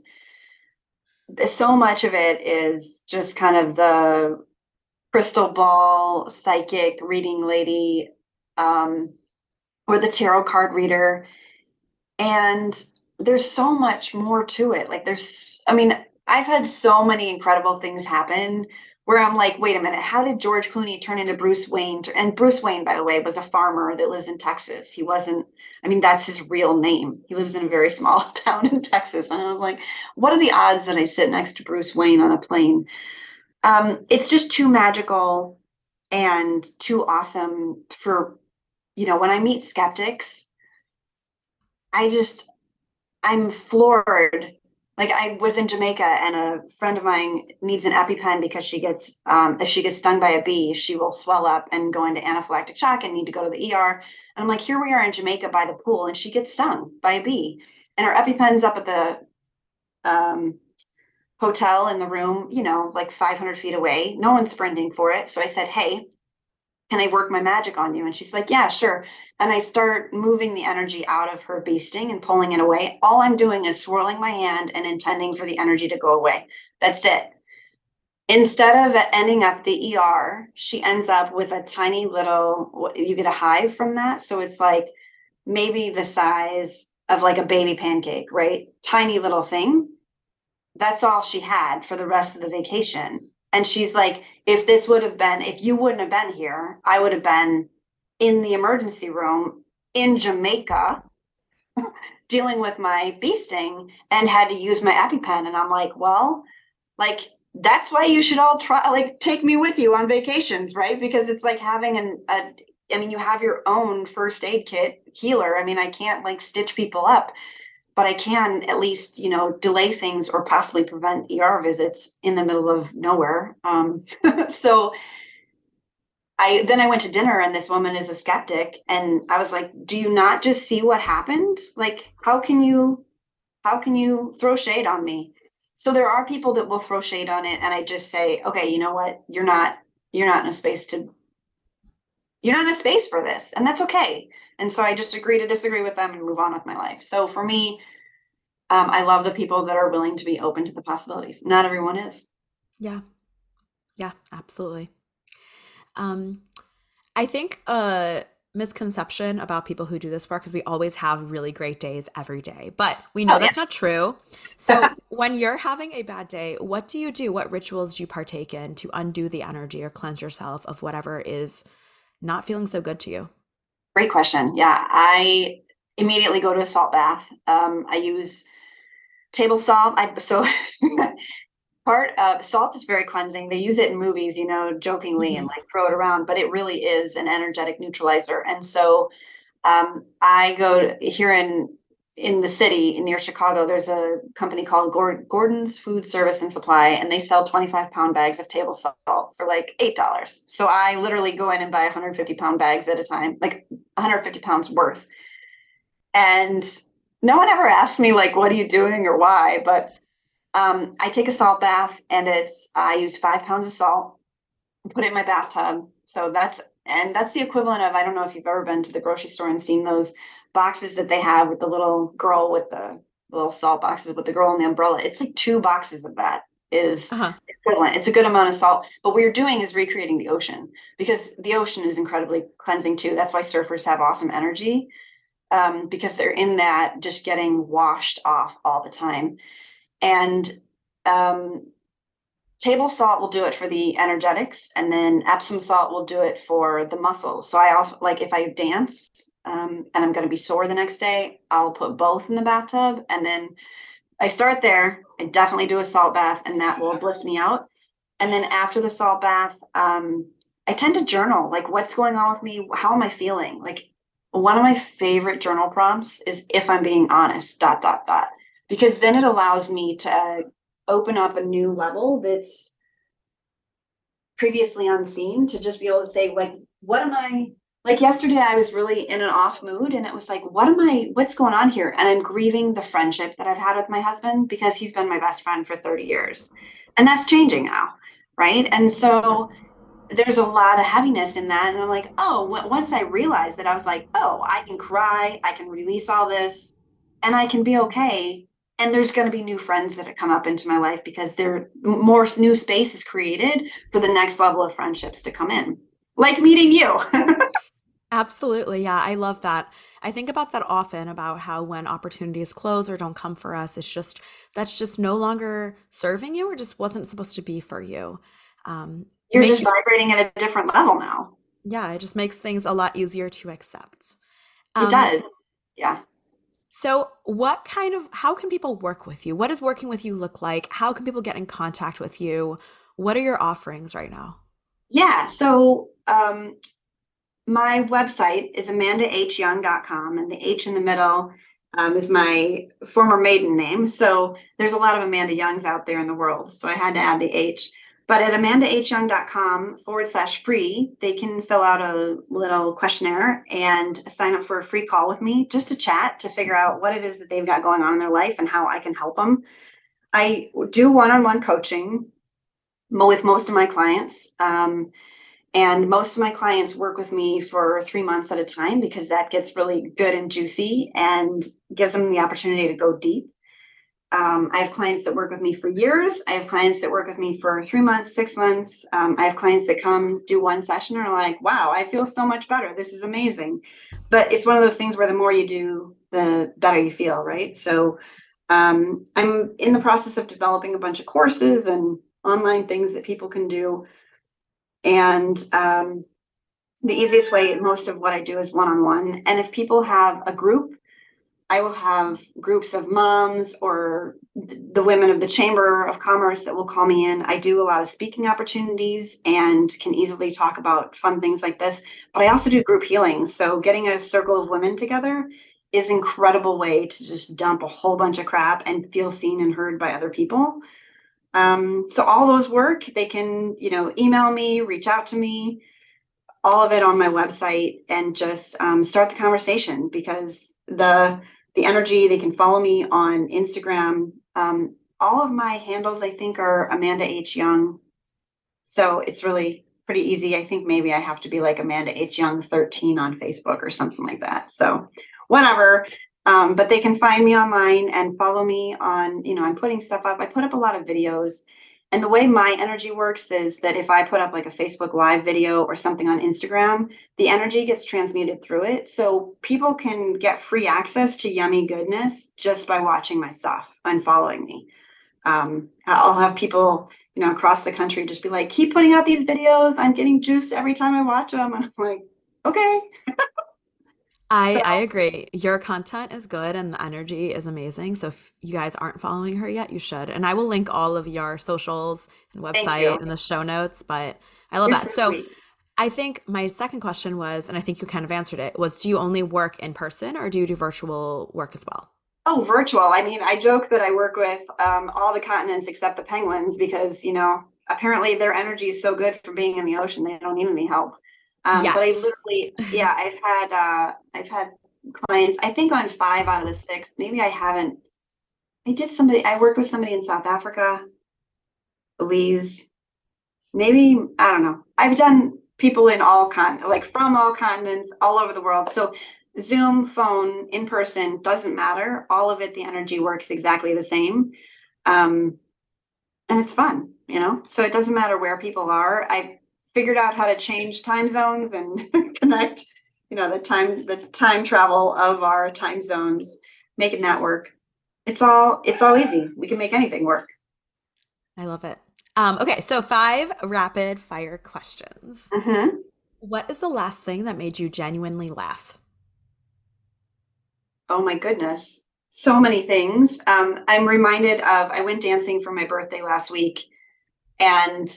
so much of it is just kind of the crystal ball psychic reading lady um or the tarot card reader and there's so much more to it like there's i mean i've had so many incredible things happen where I'm like, wait a minute, how did George Clooney turn into Bruce Wayne? And Bruce Wayne, by the way, was a farmer that lives in Texas. He wasn't, I mean, that's his real name. He lives in a very small town in Texas. And I was like, what are the odds that I sit next to Bruce Wayne on a plane? Um, it's just too magical and too awesome for, you know, when I meet skeptics, I just, I'm floored. Like I was in Jamaica and a friend of mine needs an EpiPen because she gets um, if she gets stung by a bee, she will swell up and go into anaphylactic shock and need to go to the ER. And I'm like, here we are in Jamaica by the pool, and she gets stung by a bee. And her EpiPen's up at the um, hotel in the room, you know, like 500 feet away. No one's sprinting for it. So I said, hey, can I work my magic on you? And she's like, yeah, sure. And I start moving the energy out of her bee sting and pulling it away. All I'm doing is swirling my hand and intending for the energy to go away. That's it. Instead of ending up the ER, she ends up with a tiny little, you get a hive from that. So it's like maybe the size of like a baby pancake, right? Tiny little thing. That's all she had for the rest of the vacation. And she's like, if this would have been, if you wouldn't have been here, I would have been in the emergency room in Jamaica dealing with my bee sting and had to use my EpiPen. And I'm like, well, like, that's why you should all try, like, take me with you on vacations, right? Because it's like having an, a, I mean, you have your own first aid kit healer. I mean, I can't like stitch people up but I can at least, you know, delay things or possibly prevent ER visits in the middle of nowhere. Um, so I then I went to dinner and this woman is a skeptic and I was like, "Do you not just see what happened? Like how can you how can you throw shade on me?" So there are people that will throw shade on it and I just say, "Okay, you know what? You're not you're not in a space to you're not in a space for this and that's okay. And so i just agree to disagree with them and move on with my life. So for me um, i love the people that are willing to be open to the possibilities. Not everyone is. Yeah. Yeah absolutely. Um i think a misconception about people who do this work is we always have really great days every day but we know oh, that's yeah. not true. So when you're having a bad day what do you do? What rituals do you partake in to undo the energy or cleanse yourself of whatever is not feeling so good to you? Great question. Yeah, I immediately go to a salt bath. Um, I use table salt. I so part of salt is very cleansing. They use it in movies, you know, jokingly mm-hmm. and like throw it around, but it really is an energetic neutralizer. And so um, I go to, here in in the city near Chicago, there's a company called Gordon's Food Service and Supply, and they sell 25 pound bags of table salt for like $8. So I literally go in and buy 150 pound bags at a time, like 150 pounds worth. And no one ever asked me, like, what are you doing or why? But um, I take a salt bath and it's, I use five pounds of salt, put it in my bathtub. So that's, and that's the equivalent of, I don't know if you've ever been to the grocery store and seen those boxes that they have with the little girl with the little salt boxes with the girl and the umbrella. It's like two boxes of that is uh-huh. equivalent. It's a good amount of salt. But what you're doing is recreating the ocean because the ocean is incredibly cleansing too. That's why surfers have awesome energy um, because they're in that just getting washed off all the time. And um, table salt will do it for the energetics, and then Epsom salt will do it for the muscles. So I also like if I dance um, and I'm going to be sore the next day, I'll put both in the bathtub. And then I start there. I definitely do a salt bath, and that will bliss me out. And then after the salt bath, um, I tend to journal like what's going on with me? How am I feeling? Like one of my favorite journal prompts is if I'm being honest, dot, dot, dot, because then it allows me to open up a new level that's previously unseen to just be able to say, like, what am I like yesterday i was really in an off mood and it was like what am i what's going on here? And i'm grieving the friendship that i've had with my husband because he's been my best friend for 30 years. And that's changing now right? And so there's a lot of heaviness in that. And i'm like oh once i realized that i was like oh i can cry i can release all this and i can be okay. And there's going to be new friends that have come up into my life because there more new space is created for the next level of friendships to come in. Like meeting you Absolutely. Yeah, I love that. I think about that often about how when opportunities close or don't come for us, it's just that's just no longer serving you or just wasn't supposed to be for you. Um, You're just vibrating at a different level now. Yeah, it just makes things a lot easier to accept. Um, it does. Yeah. So, what kind of how can people work with you? What does working with you look like? How can people get in contact with you? What are your offerings right now? Yeah, so um, my website is amandahyoung.com and the H in the middle um, is my former maiden name. So there's a lot of Amanda Youngs out there in the world. So I had to add the H. But at amandahyoung.com forward slash free, they can fill out a little questionnaire and sign up for a free call with me just to chat to figure out what it is that they've got going on in their life and how I can help them. I do one on one coaching with most of my clients. Um, and most of my clients work with me for three months at a time because that gets really good and juicy and gives them the opportunity to go deep. Um, I have clients that work with me for years. I have clients that work with me for three months, six months. Um, I have clients that come do one session and are like, wow, I feel so much better. This is amazing. But it's one of those things where the more you do, the better you feel, right? So um, I'm in the process of developing a bunch of courses and online things that people can do and um, the easiest way, most of what I do is one on one. And if people have a group, I will have groups of moms or the women of the Chamber of Commerce that will call me in. I do a lot of speaking opportunities and can easily talk about fun things like this. But I also do group healing. So getting a circle of women together is incredible way to just dump a whole bunch of crap and feel seen and heard by other people. Um, so all those work, they can, you know, email me, reach out to me, all of it on my website and just um, start the conversation because the the energy they can follow me on Instagram. Um, all of my handles I think are Amanda H Young. So it's really pretty easy. I think maybe I have to be like Amanda H Young 13 on Facebook or something like that. So whatever. Um, but they can find me online and follow me on, you know, I'm putting stuff up. I put up a lot of videos. And the way my energy works is that if I put up like a Facebook Live video or something on Instagram, the energy gets transmuted through it. So people can get free access to yummy goodness just by watching my stuff and following me. Um, I'll have people, you know, across the country just be like, keep putting out these videos. I'm getting juice every time I watch them. And I'm like, okay. I, so, I agree. Your content is good and the energy is amazing. So if you guys aren't following her yet, you should. And I will link all of your socials and website in the show notes. But I love You're that. So, so I think my second question was, and I think you kind of answered it, was do you only work in person or do you do virtual work as well? Oh, virtual. I mean, I joke that I work with um, all the continents except the penguins because, you know, apparently their energy is so good for being in the ocean, they don't need any help. Um. But I literally, yeah, I've had uh, I've had clients. I think on five out of the six, maybe I haven't. I did somebody. I worked with somebody in South Africa, Belize. Maybe I don't know. I've done people in all con like from all continents, all over the world. So Zoom, phone, in person doesn't matter. All of it, the energy works exactly the same, um, and it's fun. You know, so it doesn't matter where people are. I figured out how to change time zones and connect you know the time the time travel of our time zones making that work it's all it's all easy. We can make anything work. I love it. Um, okay so five rapid fire questions. Mm-hmm. what is the last thing that made you genuinely laugh? Oh my goodness. So many things. Um, i'm reminded of i went dancing for my birthday last week and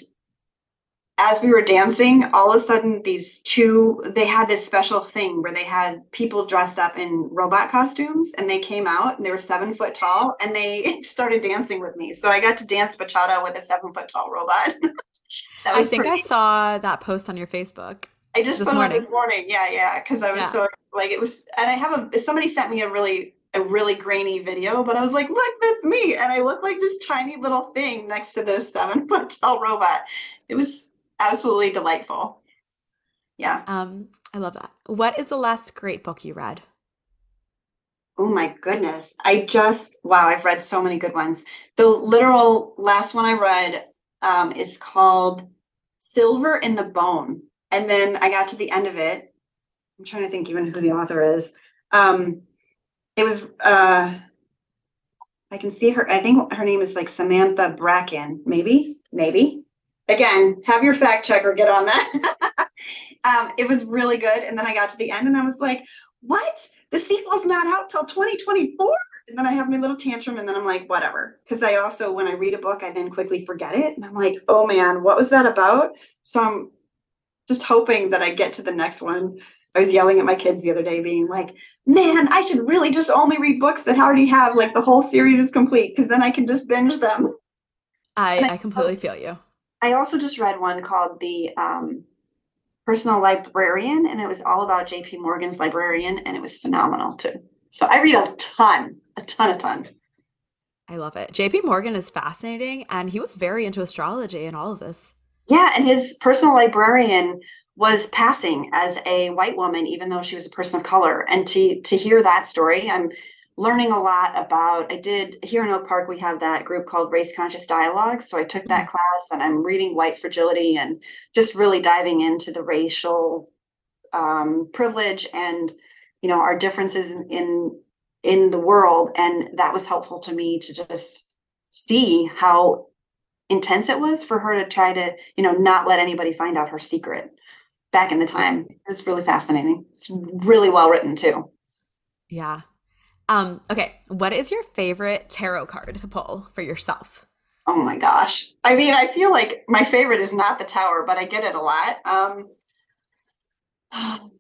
as we were dancing, all of a sudden these two they had this special thing where they had people dressed up in robot costumes and they came out and they were seven foot tall and they started dancing with me. So I got to dance bachata with a seven foot tall robot. I think pretty. I saw that post on your Facebook. I just put morning. it this morning. Yeah, yeah. Cause I was yeah. so like it was and I have a somebody sent me a really a really grainy video, but I was like, look, that's me. And I look like this tiny little thing next to this seven foot tall robot. It was absolutely delightful. Yeah. Um, I love that. What is the last great book you read? Oh my goodness. I just, wow, I've read so many good ones. The literal last one I read um, is called Silver in the Bone. And then I got to the end of it. I'm trying to think even who the author is. Um, it was, uh, I can see her. I think her name is like Samantha Bracken, maybe, maybe again, have your fact checker get on that. um, it was really good. And then I got to the end and I was like, what? The sequel's not out till 2024. And then I have my little tantrum and then I'm like, whatever. Because I also, when I read a book, I then quickly forget it. And I'm like, oh man, what was that about? So I'm just hoping that I get to the next one I was yelling at my kids the other day, being like, man, I should really just only read books that already have like the whole series is complete because then I can just binge them. I, I completely feel you. I also just read one called The um, Personal Librarian, and it was all about JP Morgan's librarian, and it was phenomenal too. So I read a ton, a ton, a ton. I love it. JP Morgan is fascinating, and he was very into astrology and all of this. Yeah, and his personal librarian was passing as a white woman, even though she was a person of color. And to to hear that story, I'm learning a lot about. I did here in Oak Park, we have that group called Race Conscious Dialogue. So I took that mm-hmm. class, and I'm reading White Fragility and just really diving into the racial um, privilege and you know our differences in, in in the world and that was helpful to me to just see how intense it was for her to try to you know not let anybody find out her secret back in the time it was really fascinating it's really well written too yeah um okay what is your favorite tarot card to pull for yourself oh my gosh i mean i feel like my favorite is not the tower but i get it a lot um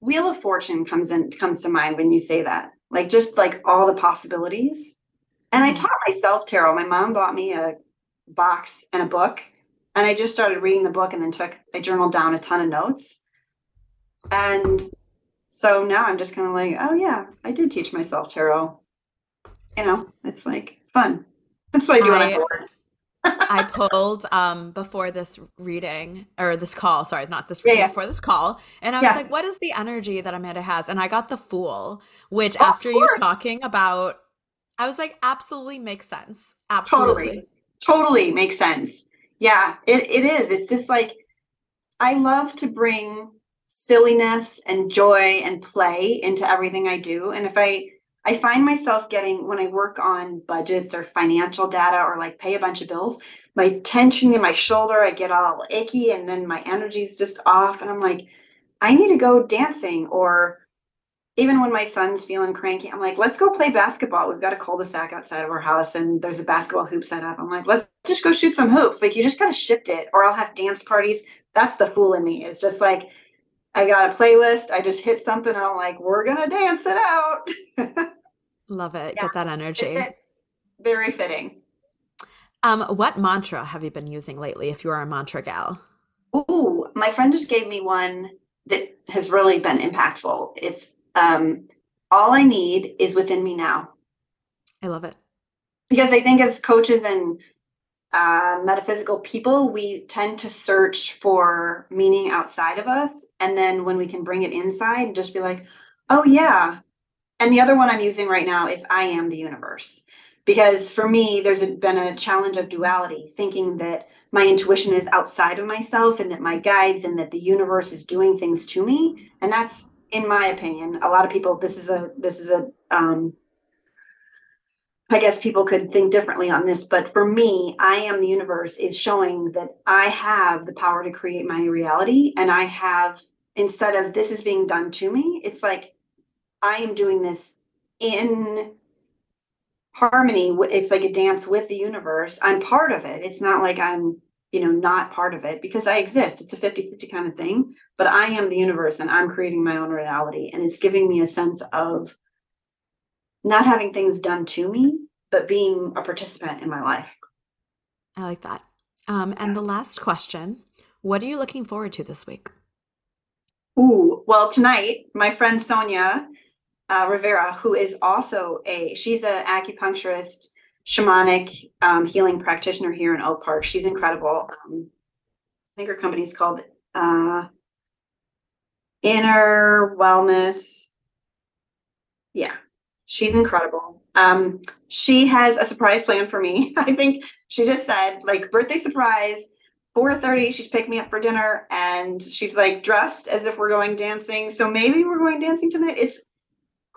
wheel of fortune comes in comes to mind when you say that like just like all the possibilities. And I mm-hmm. taught myself tarot. My mom bought me a box and a book, and I just started reading the book and then took I journaled down a ton of notes. And so now I'm just kind of like, oh yeah, I did teach myself tarot. You know, it's like fun. That's what I do I, when I'm bored. I pulled um before this reading or this call, sorry, not this reading, yeah, yeah. before this call. And I was yeah. like, what is the energy that Amanda has? And I got the fool, which of after you talking about, I was like, absolutely makes sense. Absolutely. Totally. Totally makes sense. Yeah, it, it is. It's just like I love to bring silliness and joy and play into everything I do. And if I I find myself getting when I work on budgets or financial data or like pay a bunch of bills, my tension in my shoulder, I get all icky and then my energy's just off. And I'm like, I need to go dancing. Or even when my son's feeling cranky, I'm like, let's go play basketball. We've got a cul-de-sac outside of our house and there's a basketball hoop set up. I'm like, let's just go shoot some hoops. Like you just gotta shift it. Or I'll have dance parties. That's the fool in me. It's just like I got a playlist. I just hit something and I'm like, we're gonna dance it out. Love it. Yeah. Get that energy. Very fitting. Um, what mantra have you been using lately if you're a mantra gal? Ooh, my friend just gave me one that has really been impactful. It's um, all I need is within me now. I love it. Because I think as coaches and uh, metaphysical people, we tend to search for meaning outside of us. And then when we can bring it inside, just be like, oh, yeah, and the other one I'm using right now is I am the universe. Because for me, there's been a challenge of duality, thinking that my intuition is outside of myself and that my guides and that the universe is doing things to me. And that's, in my opinion, a lot of people, this is a, this is a, um, I guess people could think differently on this, but for me, I am the universe is showing that I have the power to create my reality. And I have, instead of this is being done to me, it's like I am doing this in harmony. It's like a dance with the universe. I'm part of it. It's not like I'm, you know, not part of it because I exist. It's a 50 50 kind of thing, but I am the universe and I'm creating my own reality. And it's giving me a sense of not having things done to me, but being a participant in my life. I like that. Um, and the last question What are you looking forward to this week? Ooh, well, tonight, my friend Sonia uh, Rivera, who is also a she's an acupuncturist, shamanic um, healing practitioner here in Oak Park. She's incredible. Um, I think her company is called uh, Inner Wellness. Yeah, she's incredible. Um, she has a surprise plan for me. I think she just said like birthday surprise. 4:30 she's picked me up for dinner and she's like dressed as if we're going dancing so maybe we're going dancing tonight it's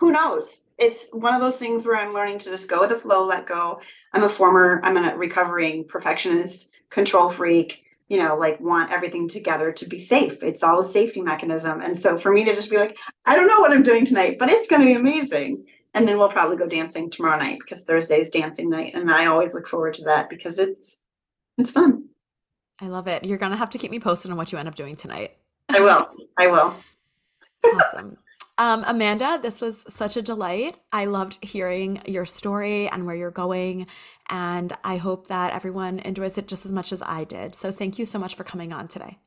who knows? It's one of those things where I'm learning to just go with the flow, let go. I'm a former, I'm a recovering perfectionist, control freak, you know, like want everything together to be safe. It's all a safety mechanism. And so for me to just be like, I don't know what I'm doing tonight, but it's going to be amazing. And then we'll probably go dancing tomorrow night because Thursday is dancing night. And I always look forward to that because it's, it's fun. I love it. You're going to have to keep me posted on what you end up doing tonight. I will. I will. awesome. Um, Amanda, this was such a delight. I loved hearing your story and where you're going. And I hope that everyone enjoys it just as much as I did. So thank you so much for coming on today.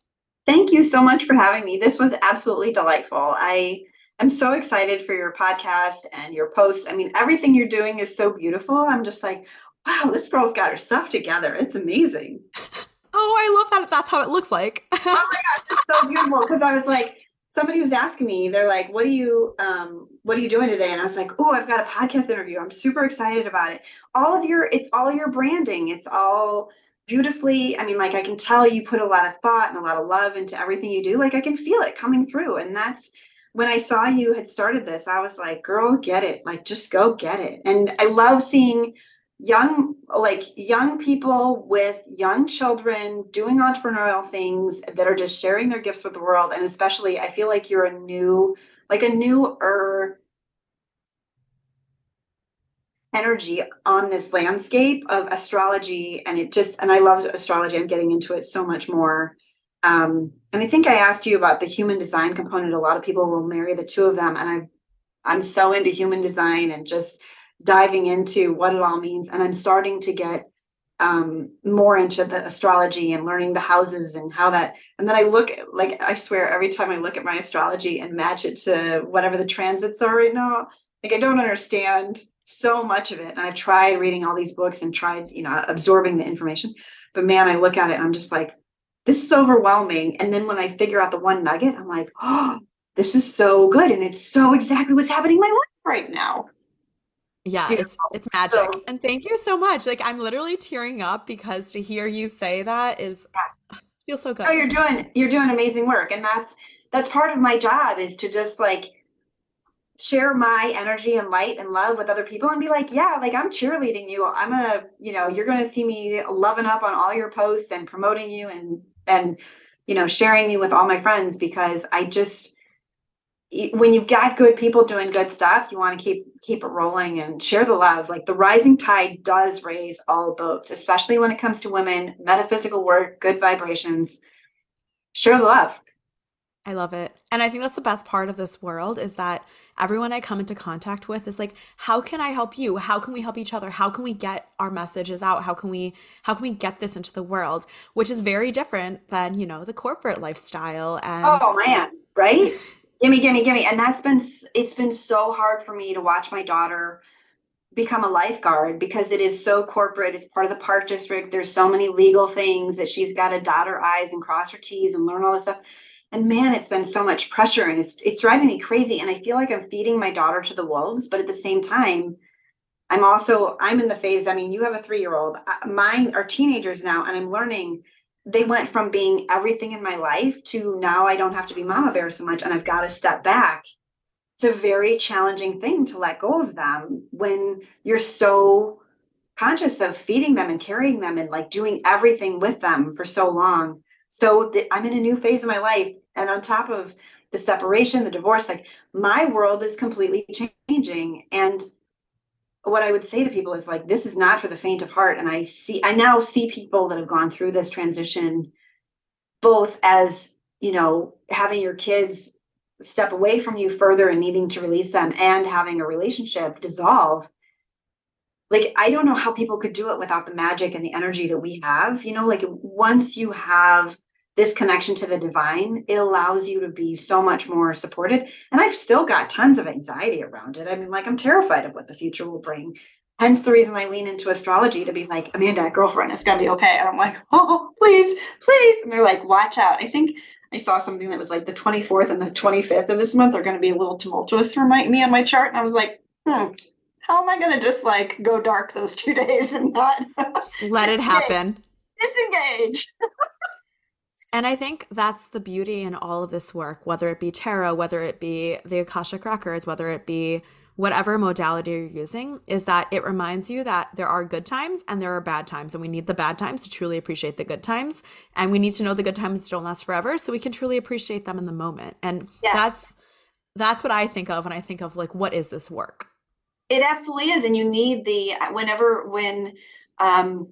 Thank you so much for having me. This was absolutely delightful. I am so excited for your podcast and your posts. I mean, everything you're doing is so beautiful. I'm just like, wow, this girl's got her stuff together. It's amazing. Oh, I love that. That's how it looks like. oh my gosh, it's so beautiful. Because I was like, somebody was asking me, they're like, what are you um, what are you doing today? And I was like, oh, I've got a podcast interview. I'm super excited about it. All of your, it's all your branding. It's all beautifully. I mean, like I can tell you put a lot of thought and a lot of love into everything you do. Like I can feel it coming through. And that's when I saw you had started this, I was like, girl, get it. Like just go get it. And I love seeing young like young people with young children doing entrepreneurial things that are just sharing their gifts with the world and especially i feel like you're a new like a newer energy on this landscape of astrology and it just and i love astrology i'm getting into it so much more um and i think i asked you about the human design component a lot of people will marry the two of them and i i'm so into human design and just diving into what it all means. And I'm starting to get um, more into the astrology and learning the houses and how that. And then I look like I swear every time I look at my astrology and match it to whatever the transits are right now, like I don't understand so much of it. And I've tried reading all these books and tried, you know, absorbing the information. But man, I look at it and I'm just like, this is overwhelming. And then when I figure out the one nugget, I'm like, oh, this is so good. And it's so exactly what's happening in my life right now. Yeah, it's it's magic. So, and thank you so much. Like I'm literally tearing up because to hear you say that is feels so oh, good. Oh, you're doing you're doing amazing work. And that's that's part of my job is to just like share my energy and light and love with other people and be like, yeah, like I'm cheerleading you. I'm gonna, you know, you're gonna see me loving up on all your posts and promoting you and and you know, sharing you with all my friends because I just when you've got good people doing good stuff, you want to keep keep it rolling and share the love. Like the rising tide does raise all boats, especially when it comes to women, metaphysical work, good vibrations. Share the love. I love it. And I think that's the best part of this world is that everyone I come into contact with is like, how can I help you? How can we help each other? How can we get our messages out? How can we how can we get this into the world? Which is very different than, you know, the corporate lifestyle and Oh man, right? gimme gimme gimme and that's been it's been so hard for me to watch my daughter become a lifeguard because it is so corporate it's part of the park district there's so many legal things that she's got to dot her i's and cross her t's and learn all this stuff and man it's been so much pressure and it's it's driving me crazy and i feel like i'm feeding my daughter to the wolves but at the same time i'm also i'm in the phase i mean you have a three year old uh, mine are teenagers now and i'm learning they went from being everything in my life to now I don't have to be mama bear so much and I've got to step back. It's a very challenging thing to let go of them when you're so conscious of feeding them and carrying them and like doing everything with them for so long. So the, I'm in a new phase of my life. And on top of the separation, the divorce, like my world is completely changing. And what I would say to people is like, this is not for the faint of heart. And I see, I now see people that have gone through this transition, both as, you know, having your kids step away from you further and needing to release them and having a relationship dissolve. Like, I don't know how people could do it without the magic and the energy that we have. You know, like once you have this connection to the divine, it allows you to be so much more supported. And I've still got tons of anxiety around it. I mean, like, I'm terrified of what the future will bring. Hence the reason I lean into astrology to be like, Amanda, girlfriend, it's gonna be okay. And I'm like, oh, please, please. And they're like, watch out. I think I saw something that was like the 24th and the 25th of this month are gonna be a little tumultuous for my me on my chart. And I was like, hmm, how am I gonna just like go dark those two days and not just let it happen? Disengage. And I think that's the beauty in all of this work, whether it be tarot, whether it be the Akashic Records, whether it be whatever modality you're using, is that it reminds you that there are good times and there are bad times. And we need the bad times to truly appreciate the good times. And we need to know the good times don't last forever so we can truly appreciate them in the moment. And yeah. that's that's what I think of when I think of like what is this work? It absolutely is. And you need the whenever when um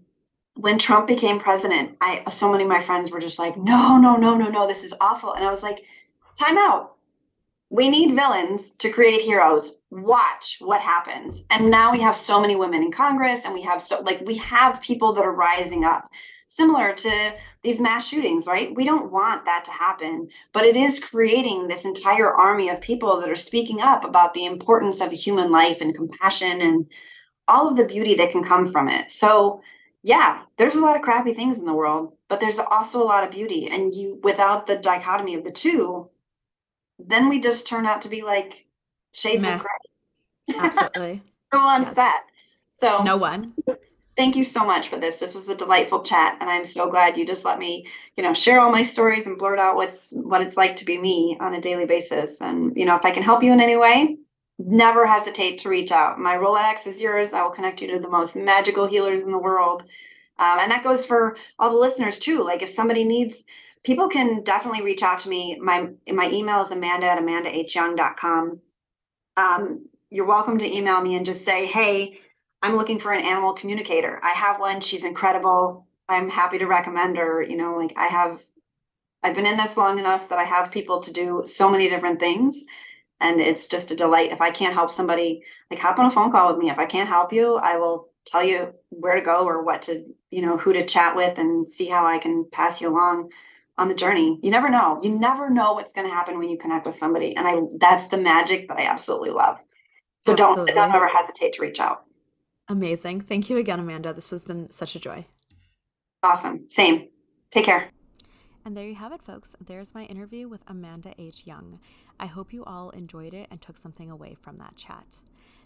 when Trump became president, I so many of my friends were just like, no, no, no, no, no, this is awful. And I was like, time out. we need villains to create heroes. Watch what happens. And now we have so many women in Congress and we have so like we have people that are rising up. Similar to these mass shootings, right? We don't want that to happen, but it is creating this entire army of people that are speaking up about the importance of human life and compassion and all of the beauty that can come from it. So, yeah, there's a lot of crappy things in the world, but there's also a lot of beauty. And you, without the dichotomy of the two, then we just turn out to be like shades Meh. of gray. Absolutely. Who wants yes. that? So, no one. Thank you so much for this. This was a delightful chat, and I'm so glad you just let me, you know, share all my stories and blurt out what's what it's like to be me on a daily basis. And you know, if I can help you in any way, never hesitate to reach out. My Rolodex is yours. I will connect you to the most magical healers in the world. Um, and that goes for all the listeners too. Like if somebody needs, people can definitely reach out to me. My my email is amanda at amandahyoung.com. Um, you're welcome to email me and just say, hey, I'm looking for an animal communicator. I have one. She's incredible. I'm happy to recommend her. You know, like I have, I've been in this long enough that I have people to do so many different things and it's just a delight. If i can't help somebody like hop on a phone call with me. If i can't help you i will tell you where to go or what to you know who to chat with and see how i can pass you along on the journey. You never know. You never know what's going to happen when you connect with somebody. And i that's the magic that i absolutely love. So absolutely. don't don't ever hesitate to reach out. Amazing. Thank you again amanda. This has been such a joy. Awesome. Same. Take care and there you have it, folks. There's my interview with Amanda H. Young. I hope you all enjoyed it and took something away from that chat.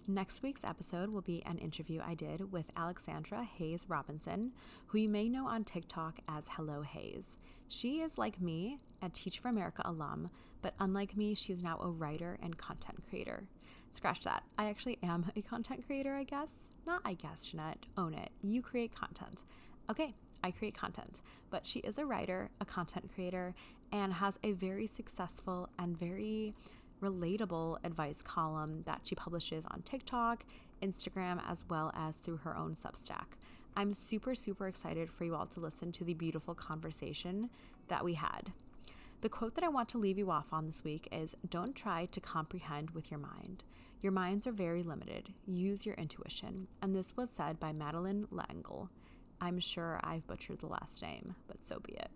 Next week's episode will be an interview I did with Alexandra Hayes Robinson, who you may know on TikTok as Hello Hayes. She is like me, a Teach for America alum, but unlike me, she is now a writer and content creator. Scratch that. I actually am a content creator, I guess. Not I guess, Jeanette. Own it. You create content. Okay, I create content, but she is a writer, a content creator, and has a very successful and very relatable advice column that she publishes on TikTok, Instagram, as well as through her own Substack. I'm super, super excited for you all to listen to the beautiful conversation that we had. The quote that I want to leave you off on this week is Don't try to comprehend with your mind. Your minds are very limited. Use your intuition. And this was said by Madeleine L'Engle. I'm sure I've butchered the last name, but so be it.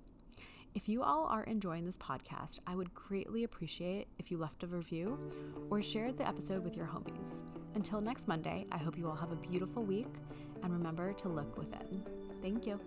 If you all are enjoying this podcast, I would greatly appreciate if you left a review or shared the episode with your homies. Until next Monday, I hope you all have a beautiful week and remember to look within. Thank you.